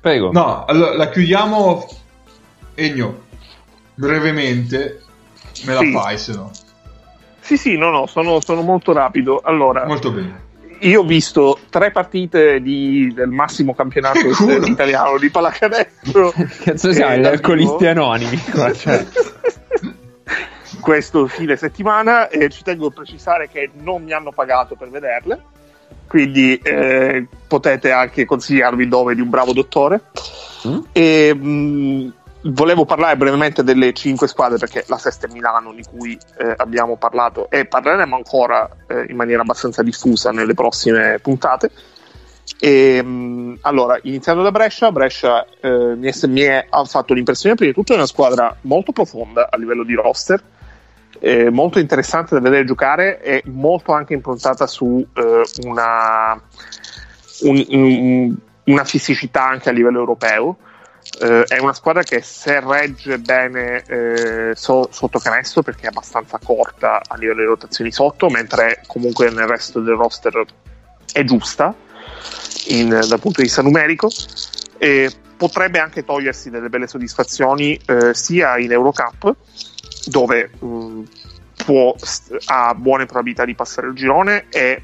Prego. No, allora la chiudiamo. Egno, brevemente, me la Sì. fai se no. Sì, sì, no, no, sono, sono molto rapido. Allora, Molto bene. Io ho visto tre partite di- del massimo campionato italiano di pallacanestro. Cazzo siamo gli alcolisti anonimi cioè. questo fine settimana e ci tengo a precisare che non mi hanno pagato per vederle, quindi eh, potete anche consigliarvi il nome di un bravo dottore. E, mh, volevo parlare brevemente delle cinque squadre perché la sesta è Milano di cui eh, abbiamo parlato e parleremo ancora eh, in maniera abbastanza diffusa nelle prossime puntate. E, mh, allora, iniziando da Brescia, Brescia eh, mi, ha fatto l'impressione prima di tutto è una squadra molto profonda a livello di roster, eh, molto interessante da vedere giocare e molto anche improntata su eh, una, un- un- una fisicità anche a livello europeo. Eh, è una squadra che se regge bene eh, so- sotto canestro perché è abbastanza corta a livello di rotazioni sotto, mentre comunque nel resto del roster è giusta in- dal punto di vista numerico e potrebbe anche togliersi delle belle soddisfazioni eh, sia in Eurocup dove mh, può, st- ha buone probabilità di passare il girone e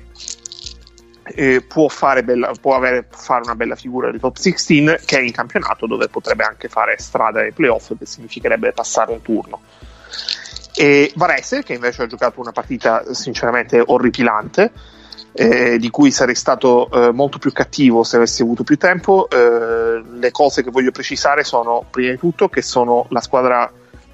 eh, può, fare bella- può avere- fare una bella figura di top 16 che è in campionato dove potrebbe anche fare strada ai playoff che significherebbe passare un turno. E Varese che invece ha giocato una partita sinceramente orripilante eh, di cui sarei stato eh, molto più cattivo se avessi avuto più tempo Eh, le cose che voglio precisare sono prima di tutto che sono la squadra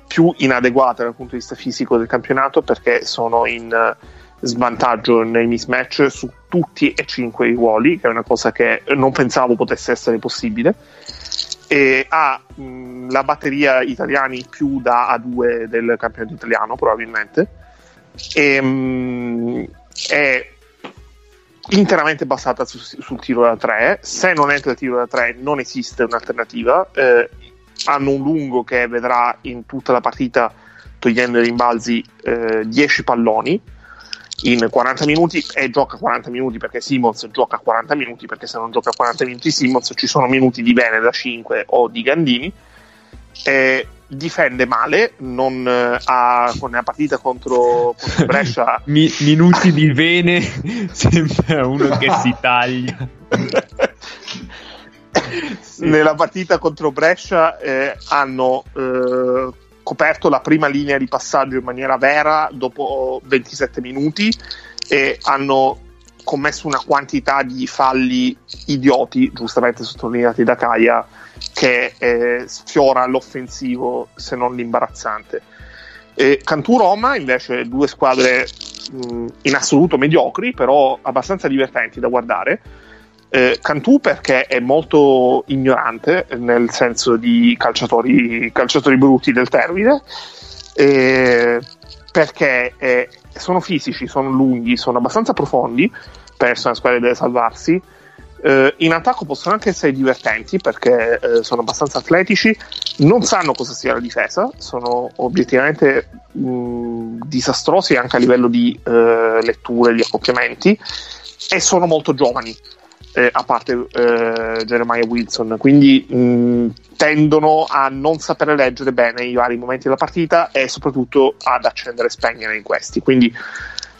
più inadeguata dal punto di vista fisico del campionato perché sono in svantaggio nei mismatch su tutti e cinque i ruoli, che è una cosa che non pensavo potesse essere possibile. E ha mh, la batteria italiani più da A2 del campionato italiano, probabilmente. E, mh, è interamente basata su- sul tiro da 3. Se non entra il tiro da 3, non esiste un'alternativa. Eh, hanno un lungo che vedrà in tutta la partita, togliendo i rimbalzi, eh, 10 palloni in 40 minuti e gioca 40 minuti perché Simmons gioca 40 minuti perché se non gioca 40 minuti Simmons ci sono minuti di Bene da 5 o di Gandini Eh, difende male non eh, ha con la partita contro, contro Brescia Mi- minuti di vene sembra uno che si taglia. nella partita contro Brescia eh, hanno eh, coperto la prima linea di passaggio in maniera vera dopo 27 minuti e hanno commesso una quantità di falli idioti, giustamente sottolineati da Kaya, che eh, sfiora l'offensivo se non l'imbarazzante. E Cantù Roma invece due squadre mh, in assoluto mediocri, però abbastanza divertenti da guardare. Eh, Cantù perché è molto ignorante nel senso di calciatori, calciatori brutti del termine, eh, perché eh, sono fisici, sono lunghi, sono abbastanza profondi per essere una squadra che deve salvarsi. Eh, in attacco possono anche essere divertenti perché eh, sono abbastanza atletici, non sanno cosa sia la difesa, sono obiettivamente mh, disastrosi anche a livello di eh, letture, di accoppiamenti e sono molto giovani eh, a parte eh, Jeremiah Wilson, quindi mh, tendono a non sapere leggere bene i vari momenti della partita e soprattutto ad accendere e spegnere in questi. Quindi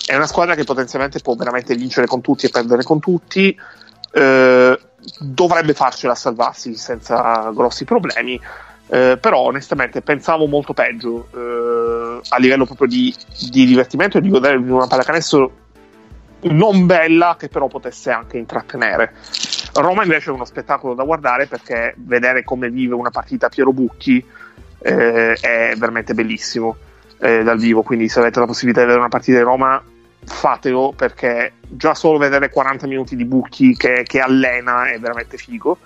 è una squadra che potenzialmente può veramente vincere con tutti e perdere con tutti. eh, dovrebbe farcela salvarsi senza grossi problemi. eh, però onestamente pensavo molto peggio eh, a livello proprio di, di divertimento e di godere di una pallacanestro non bella che però potesse anche intrattenere. Roma invece è uno spettacolo da guardare perché vedere come vive una partita Piero Bucchi eh, è veramente bellissimo eh, dal vivo, quindi se avete la possibilità di vedere una partita di Roma fatelo perché già solo vedere 40 minuti di Bucchi che, che allena è veramente figo.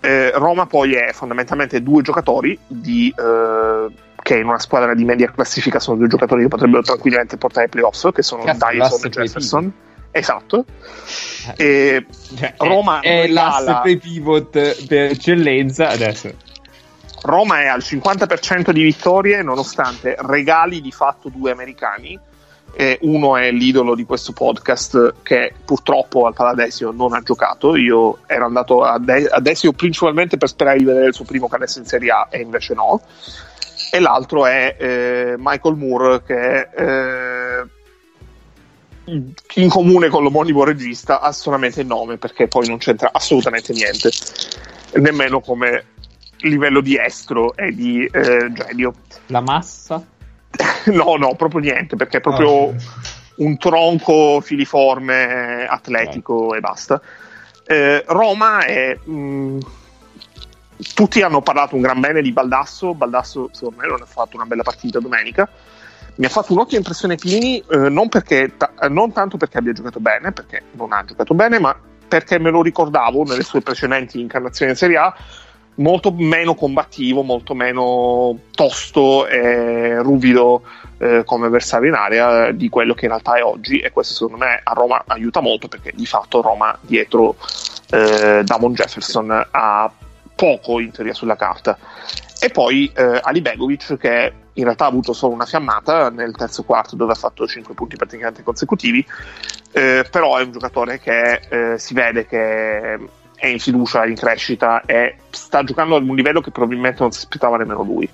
Eh, Roma poi è fondamentalmente due giocatori di, eh, che in una squadra di media classifica sono due giocatori che potrebbero tranquillamente portare ai playoff, che sono Cazzo, Dyson e Jefferson. Esatto. E Cioè, Roma è, è l'asse pivot per eccellenza adesso. Roma è al 50% di vittorie nonostante regali di fatto due americani. E uno è l'idolo di questo podcast che purtroppo al Paladesio non ha giocato. Io ero andato a De- a Desio principalmente per sperare di vedere il suo primo canestro in Serie A e invece no. E l'altro è eh, Michael Moore che eh, in comune con l'omonimo regista ha solamente il nome perché poi non c'entra assolutamente niente, nemmeno come livello di estro e di eh, genio. La massa? no, no, proprio niente, perché è proprio un tronco filiforme atletico e basta. Eh, Roma è. mh, tutti hanno parlato un gran bene di Baldasso. Baldasso, secondo me, non ha fatto una bella partita domenica. Mi ha fatto un'ottima impressione Pini, eh, non, perché, ta- eh, non tanto perché abbia giocato bene, perché non ha giocato bene, ma perché me lo ricordavo nelle sue precedenti incarnazioni in Serie A molto meno combattivo, molto meno tosto e ruvido eh, come avversario in area eh, di quello che in realtà è oggi e questo secondo me a Roma aiuta molto perché di fatto Roma dietro eh, Damon Jefferson ha poco in teoria sulla carta e poi eh, Ali Begovic che in realtà ha avuto solo una fiammata nel terzo quarto dove ha fatto 5 punti praticamente consecutivi eh, però è un giocatore che eh, si vede che è in fiducia, in crescita e sta giocando ad un livello che probabilmente non si aspettava nemmeno lui.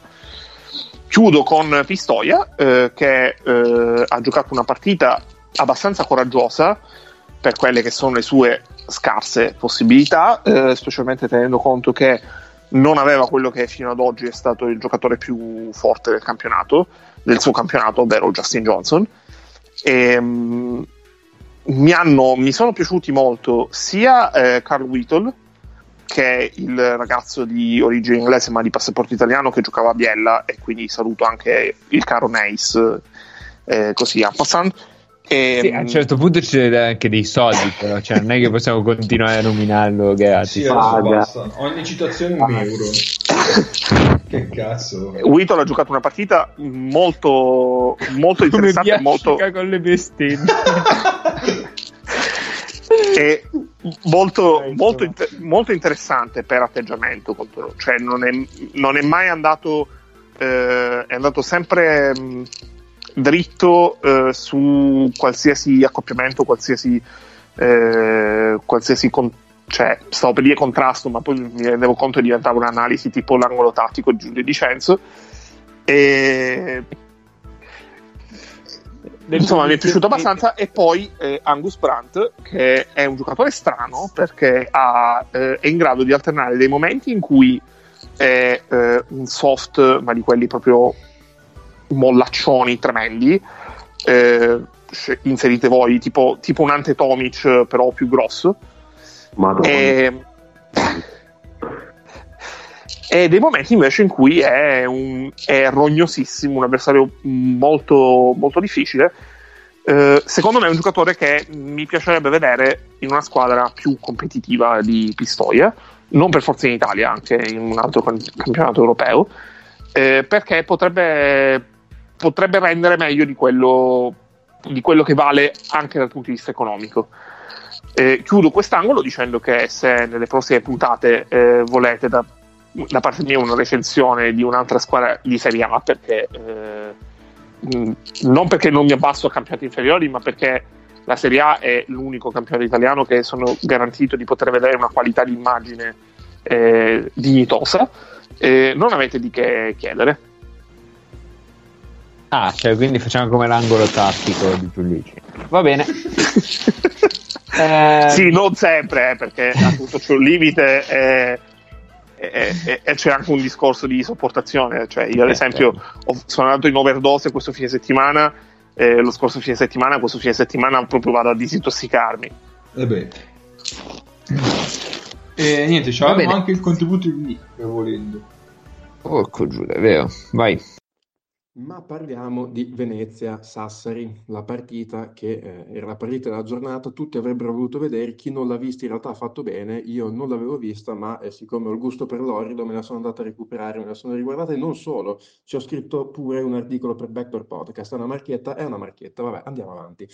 Chiudo con Pistoia eh, che eh, ha giocato una partita abbastanza coraggiosa per quelle che sono le sue scarse possibilità, eh, specialmente tenendo conto che non aveva quello che fino ad oggi è stato il giocatore più forte del campionato, del suo campionato, ovvero Justin Johnson. E, mm, mi, hanno, mi sono piaciuti molto sia eh, Carl Whittle, che è il ragazzo di origine inglese ma di passaporto italiano che giocava a Biella, e quindi saluto anche il caro Neis, eh, così a passant. E, Sì, a un certo punto ci deve dare anche dei soldi, però, cioè, non è che possiamo continuare a nominarlo gratis. Sì, basta. Ogni citazione è un euro. che cazzo. Whittle ha giocato una partita molto, molto Come interessante, molto, Biascica con le bestemmie. è molto, molto, inter- molto interessante per atteggiamento contro- cioè non è, non è mai andato eh, è andato sempre mh, dritto eh, su qualsiasi accoppiamento qualsiasi eh, qualsiasi con- cioè stavo per dire contrasto ma poi mi rendevo conto che diventava un'analisi tipo l'angolo tattico di Giulio Dicenzo e insomma mi è piaciuto abbastanza. E poi eh, Angus Brandt che è un giocatore strano perché ha, eh, è in grado di alternare dei momenti in cui è eh, un soft ma di quelli proprio mollaccioni tremendi eh, inserite voi tipo, tipo un Ante Tomic però più grosso e, e dei momenti invece in cui è, un, è rognosissimo, un avversario molto, molto difficile. Eh, secondo me è un giocatore che mi piacerebbe vedere in una squadra più competitiva di Pistoia, non per forza in Italia, anche in un altro campionato europeo, eh, perché potrebbe, potrebbe rendere meglio di quello, di quello che vale anche dal punto di vista economico. Eh, chiudo quest'angolo dicendo che se nelle prossime puntate eh, volete da, da parte mia una recensione di un'altra squadra di Serie A, perché eh, mh, non perché non mi abbasso a campionati inferiori, ma perché la Serie A è l'unico campionato italiano che sono garantito di poter vedere una qualità di immagine eh, dignitosa. Non avete di che chiedere. Ah, cioè, quindi facciamo come l'angolo tattico di Giulici. Va bene. Eh, Sì, non sempre, eh, perché appunto c'è un limite e, e- e- e c'è anche un discorso di sopportazione. Cioè, io, ad Eh, esempio, ho- sono andato in overdose questo fine settimana. eh, lo scorso fine settimana, questo fine settimana proprio vado a disintossicarmi. E beh. E niente, bene. anche il contributo di Nick volendo. Porco Giuda, è vero. Vai. Ma parliamo di Venezia-Sassari, la partita che eh, era la partita della giornata, tutti avrebbero voluto vedere, chi non l'ha vista in realtà ha fatto bene, io non l'avevo vista, ma eh, siccome ho il gusto per l'orido me la sono andata a recuperare, me la sono riguardata e non solo, ci ho scritto pure un articolo per Backdoor Podcast, è una marchietta, è una marchietta, vabbè, andiamo avanti.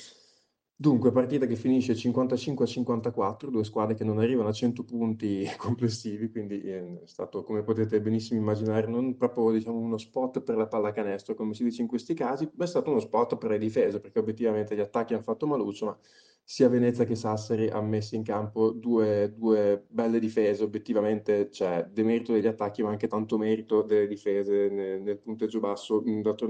Dunque, partita che finisce 55 a 54, due squadre che non arrivano a 100 punti complessivi, quindi eh, è stato, come potete benissimo immaginare, non proprio diciamo, uno spot per la pallacanestro, come si dice in questi casi, ma è stato uno spot per le difese, perché obiettivamente gli attacchi hanno fatto maluccio, ma sia Venezia che Sassari hanno messo in campo due, due belle difese, obiettivamente c'è demerito degli attacchi, ma anche tanto merito delle difese nel, nel punteggio basso.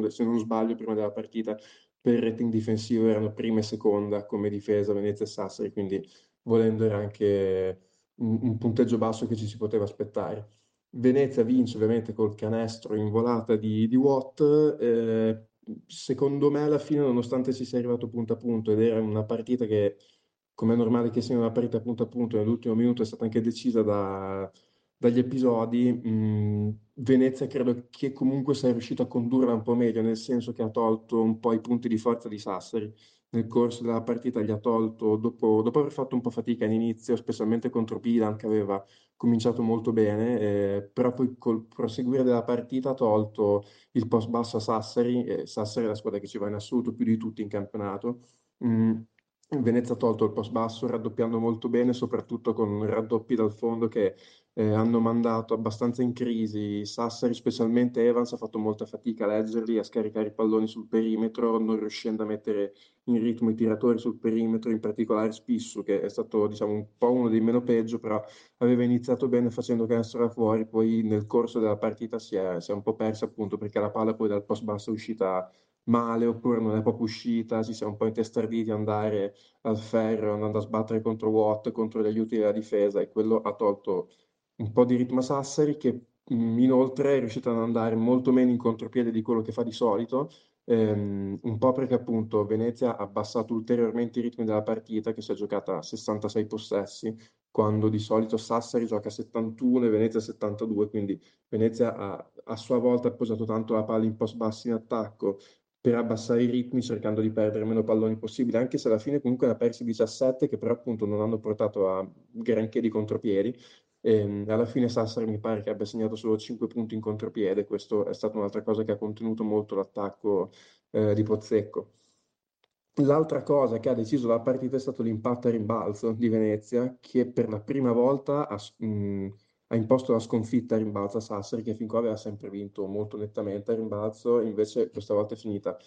Se non sbaglio, prima della partita per rating difensivo erano prima e seconda come difesa Venezia e Sassari, quindi volendo era anche un, un punteggio basso che ci si poteva aspettare. Venezia vince ovviamente col canestro in volata di, di Watt, eh, secondo me alla fine, nonostante si sia arrivato punto a punto ed era una partita che, come è normale che sia una partita punto a punto, nell'ultimo minuto è stata anche decisa da- dagli episodi, mh, Venezia credo che comunque sia riuscito a condurla un po' meglio, nel senso che ha tolto un po' i punti di forza di Sassari. Nel corso della partita gli ha tolto, dopo, dopo aver fatto un po' fatica all'inizio, specialmente contro Pilan, che aveva cominciato molto bene, eh, però poi col proseguire della partita ha tolto il post basso a Sassari, e Sassari è la squadra che ci va in assoluto più di tutti in campionato. Mm, Venezia ha tolto il post basso raddoppiando molto bene, soprattutto con raddoppi dal fondo che eh, hanno mandato abbastanza in crisi. Sassari, specialmente Evans, ha fatto molta fatica a leggerli, a scaricare i palloni sul perimetro, non riuscendo a mettere in ritmo i tiratori sul perimetro, in particolare Spissu, che è stato diciamo, un po' uno dei meno peggio, però aveva iniziato bene facendo canestro da fuori, poi nel corso della partita si è, si è un po' persa appunto perché la palla poi dal post basso è uscita male oppure non è proprio uscita, ci siamo un po' intestarditi ad andare al ferro, andando a sbattere contro Watt, contro gli aiuti della difesa e quello ha tolto un po' di ritmo Sassari che mh, inoltre è riuscito ad andare molto meno in contropiede di quello che fa di solito, ehm, un po' perché appunto Venezia ha abbassato ulteriormente i ritmi della partita che si è giocata a 66 possessi, quando di solito Sassari gioca a 71 e Venezia a 72, quindi Venezia ha a sua volta appoggiato tanto la palla in post bassi in attacco per abbassare i ritmi cercando di perdere meno palloni possibile, anche se alla fine comunque ne ha persi 17 che però appunto non hanno portato a granché di contropiedi. E alla fine Sassari mi pare che abbia segnato solo 5 punti in contropiede, questo è stata un'altra cosa che ha contenuto molto l'attacco eh, di Pozzecco. L'altra cosa che ha deciso la partita è stato l'impatto a rimbalzo di Venezia, che per la prima volta ha, mh, ha imposto la sconfitta a rimbalzo a Sassari, che fin qua aveva sempre vinto molto nettamente a rimbalzo, invece questa volta è finita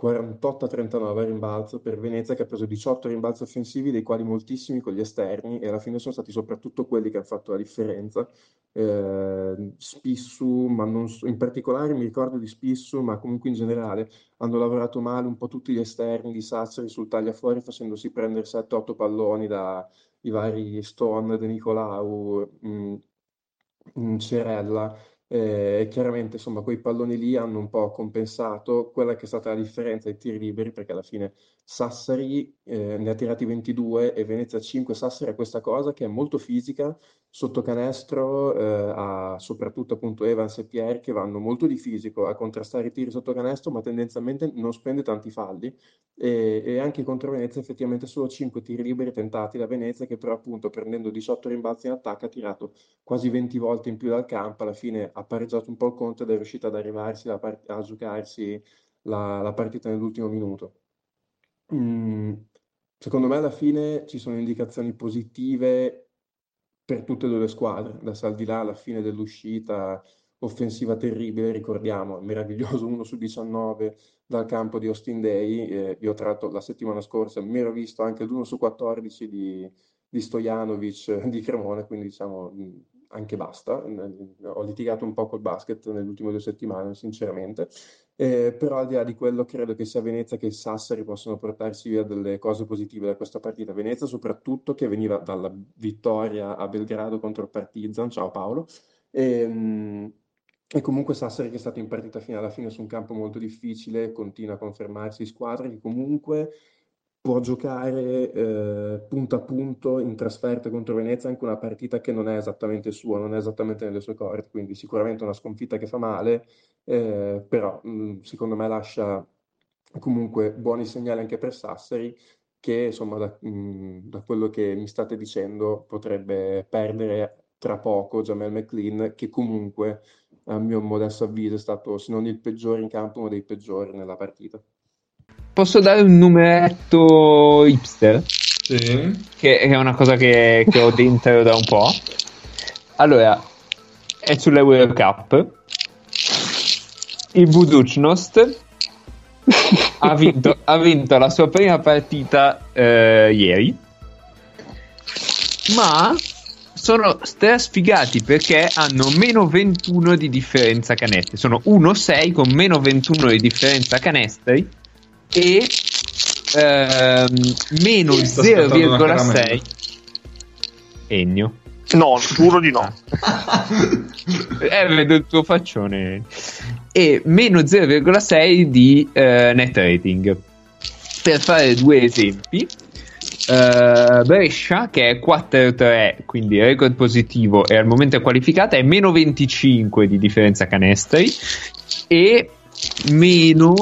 48 a 39 a rimbalzo per Venezia, che ha preso 18 rimbalzi offensivi, dei quali moltissimi con gli esterni, e alla fine sono stati soprattutto quelli che hanno fatto la differenza. Eh, Spissu, ma non so- in particolare mi ricordo di Spissu, ma comunque in generale hanno lavorato male un po' tutti gli esterni di Sassari sul tagliafuori, facendosi prendere 7-8 palloni dai vari Stone, De Nicolau, mh, mh, Cerella. Eh, E chiaramente, insomma, quei palloni lì hanno un po' compensato quella che è stata la differenza ai tiri liberi, perché alla fine Sassari eh, ne ha tirati 22 e Venezia 5. Sassari ha questa cosa che è molto fisica, sotto canestro eh, ha soprattutto appunto Evans e Pierre che vanno molto di fisico a contrastare i tiri sotto canestro, ma tendenzialmente non spende tanti falli. E, e anche contro Venezia effettivamente solo 5 tiri liberi tentati da Venezia, che però appunto prendendo 18 rimbalzi in attacco ha tirato quasi 20 volte in più dal campo, alla fine ha pareggiato un po' il conto ed è riuscito ad arrivarsi part- a giocarsi la, la partita nell'ultimo minuto. Mm, secondo me alla fine ci sono indicazioni positive per tutte e due le squadre, da Saldilà alla fine dell'uscita offensiva terribile, ricordiamo, meraviglioso 1 su 19 dal campo di Austin Day, eh, io tra l'altro la settimana scorsa mi ero visto anche l'1 su 14 di, di Stojanovic di Cremone, quindi diciamo mh, anche basta, ho litigato un po' col basket nelle ultime due settimane, sinceramente, Eh, però al di là di quello credo che sia Venezia che Sassari possono portarsi via delle cose positive da questa partita. Venezia soprattutto che veniva dalla vittoria a Belgrado contro il Partizan, ciao Paolo, e, mh, e comunque Sassari che è stato in partita fino alla fine su un campo molto difficile, continua a confermarsi squadra che comunque può giocare eh, punto a punto in trasferta contro Venezia anche una partita che non è esattamente sua, non è esattamente nelle sue corde, quindi sicuramente una sconfitta che fa male, eh, però mh, secondo me lascia comunque buoni segnali anche per Sassari che insomma da, mh, da quello che mi state dicendo potrebbe perdere tra poco Jamel McLean che comunque a mio modesto avviso è stato se non il peggiore in campo uno dei peggiori nella partita. Posso dare un numeretto hipster? Sì. Che è una cosa che, che ho dentro da un po'. Allora, è sull'Euro Cup. Il Buducnost ha vinto, ha vinto la sua prima partita eh, ieri. Ma sono strasfigati perché hanno meno 21 di differenza canestri. Sono 1-6 con meno 21 di differenza canestri e ehm, meno Mi sta aspettando una 0,6 caramella. Ennio. No, giuro di no. Eh, vedo il tuo faccione. e meno 0,6 di eh, net rating. Per fare due esempi, eh, Brescia, che è 4-3, quindi record positivo e al momento è qualificata, è meno 25 di differenza canestri e meno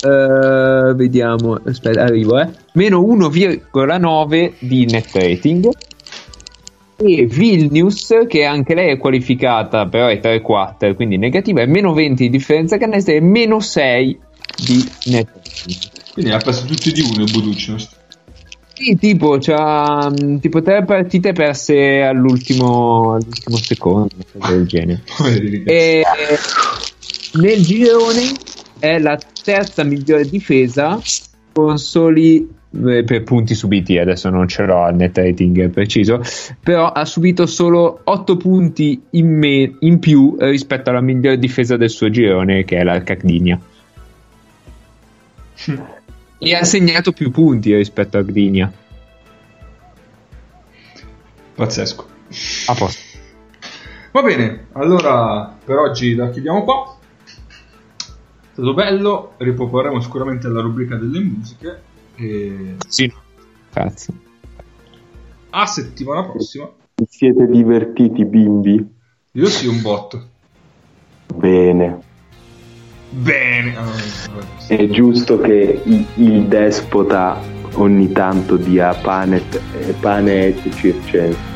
eh, vediamo, aspetta, arrivo, eh. Meno 1,9 di net rating. E Vilnius, che anche lei è qualificata, però è 3-4, quindi negativa, è meno 20 di differenza canestri e meno 6 di net rating. Quindi ha perso tutti di uno il sta- Sì, tipo, c'ha tipo tre partite perse all'ultimo, all'ultimo secondo, del genere. E nel girone è la terza migliore difesa con soli eh, per punti subiti. Adesso non ce l'ho al net rating preciso, però ha subito solo 8 punti in, me- in più rispetto alla migliore difesa del suo girone, che è la Cagdinia. E ha segnato più punti rispetto a Gdynia. Pazzesco. A posto. Va bene, allora per oggi la chiudiamo qua. È stato bello, riproporremo sicuramente la rubrica delle musiche. E Sì. Cazzo. a settimana prossima. Vi siete divertiti, bimbi? Io sì, un botto. Bene. Bene. Ah. È giusto che il, il despota ogni tanto dia pane, pane et circense.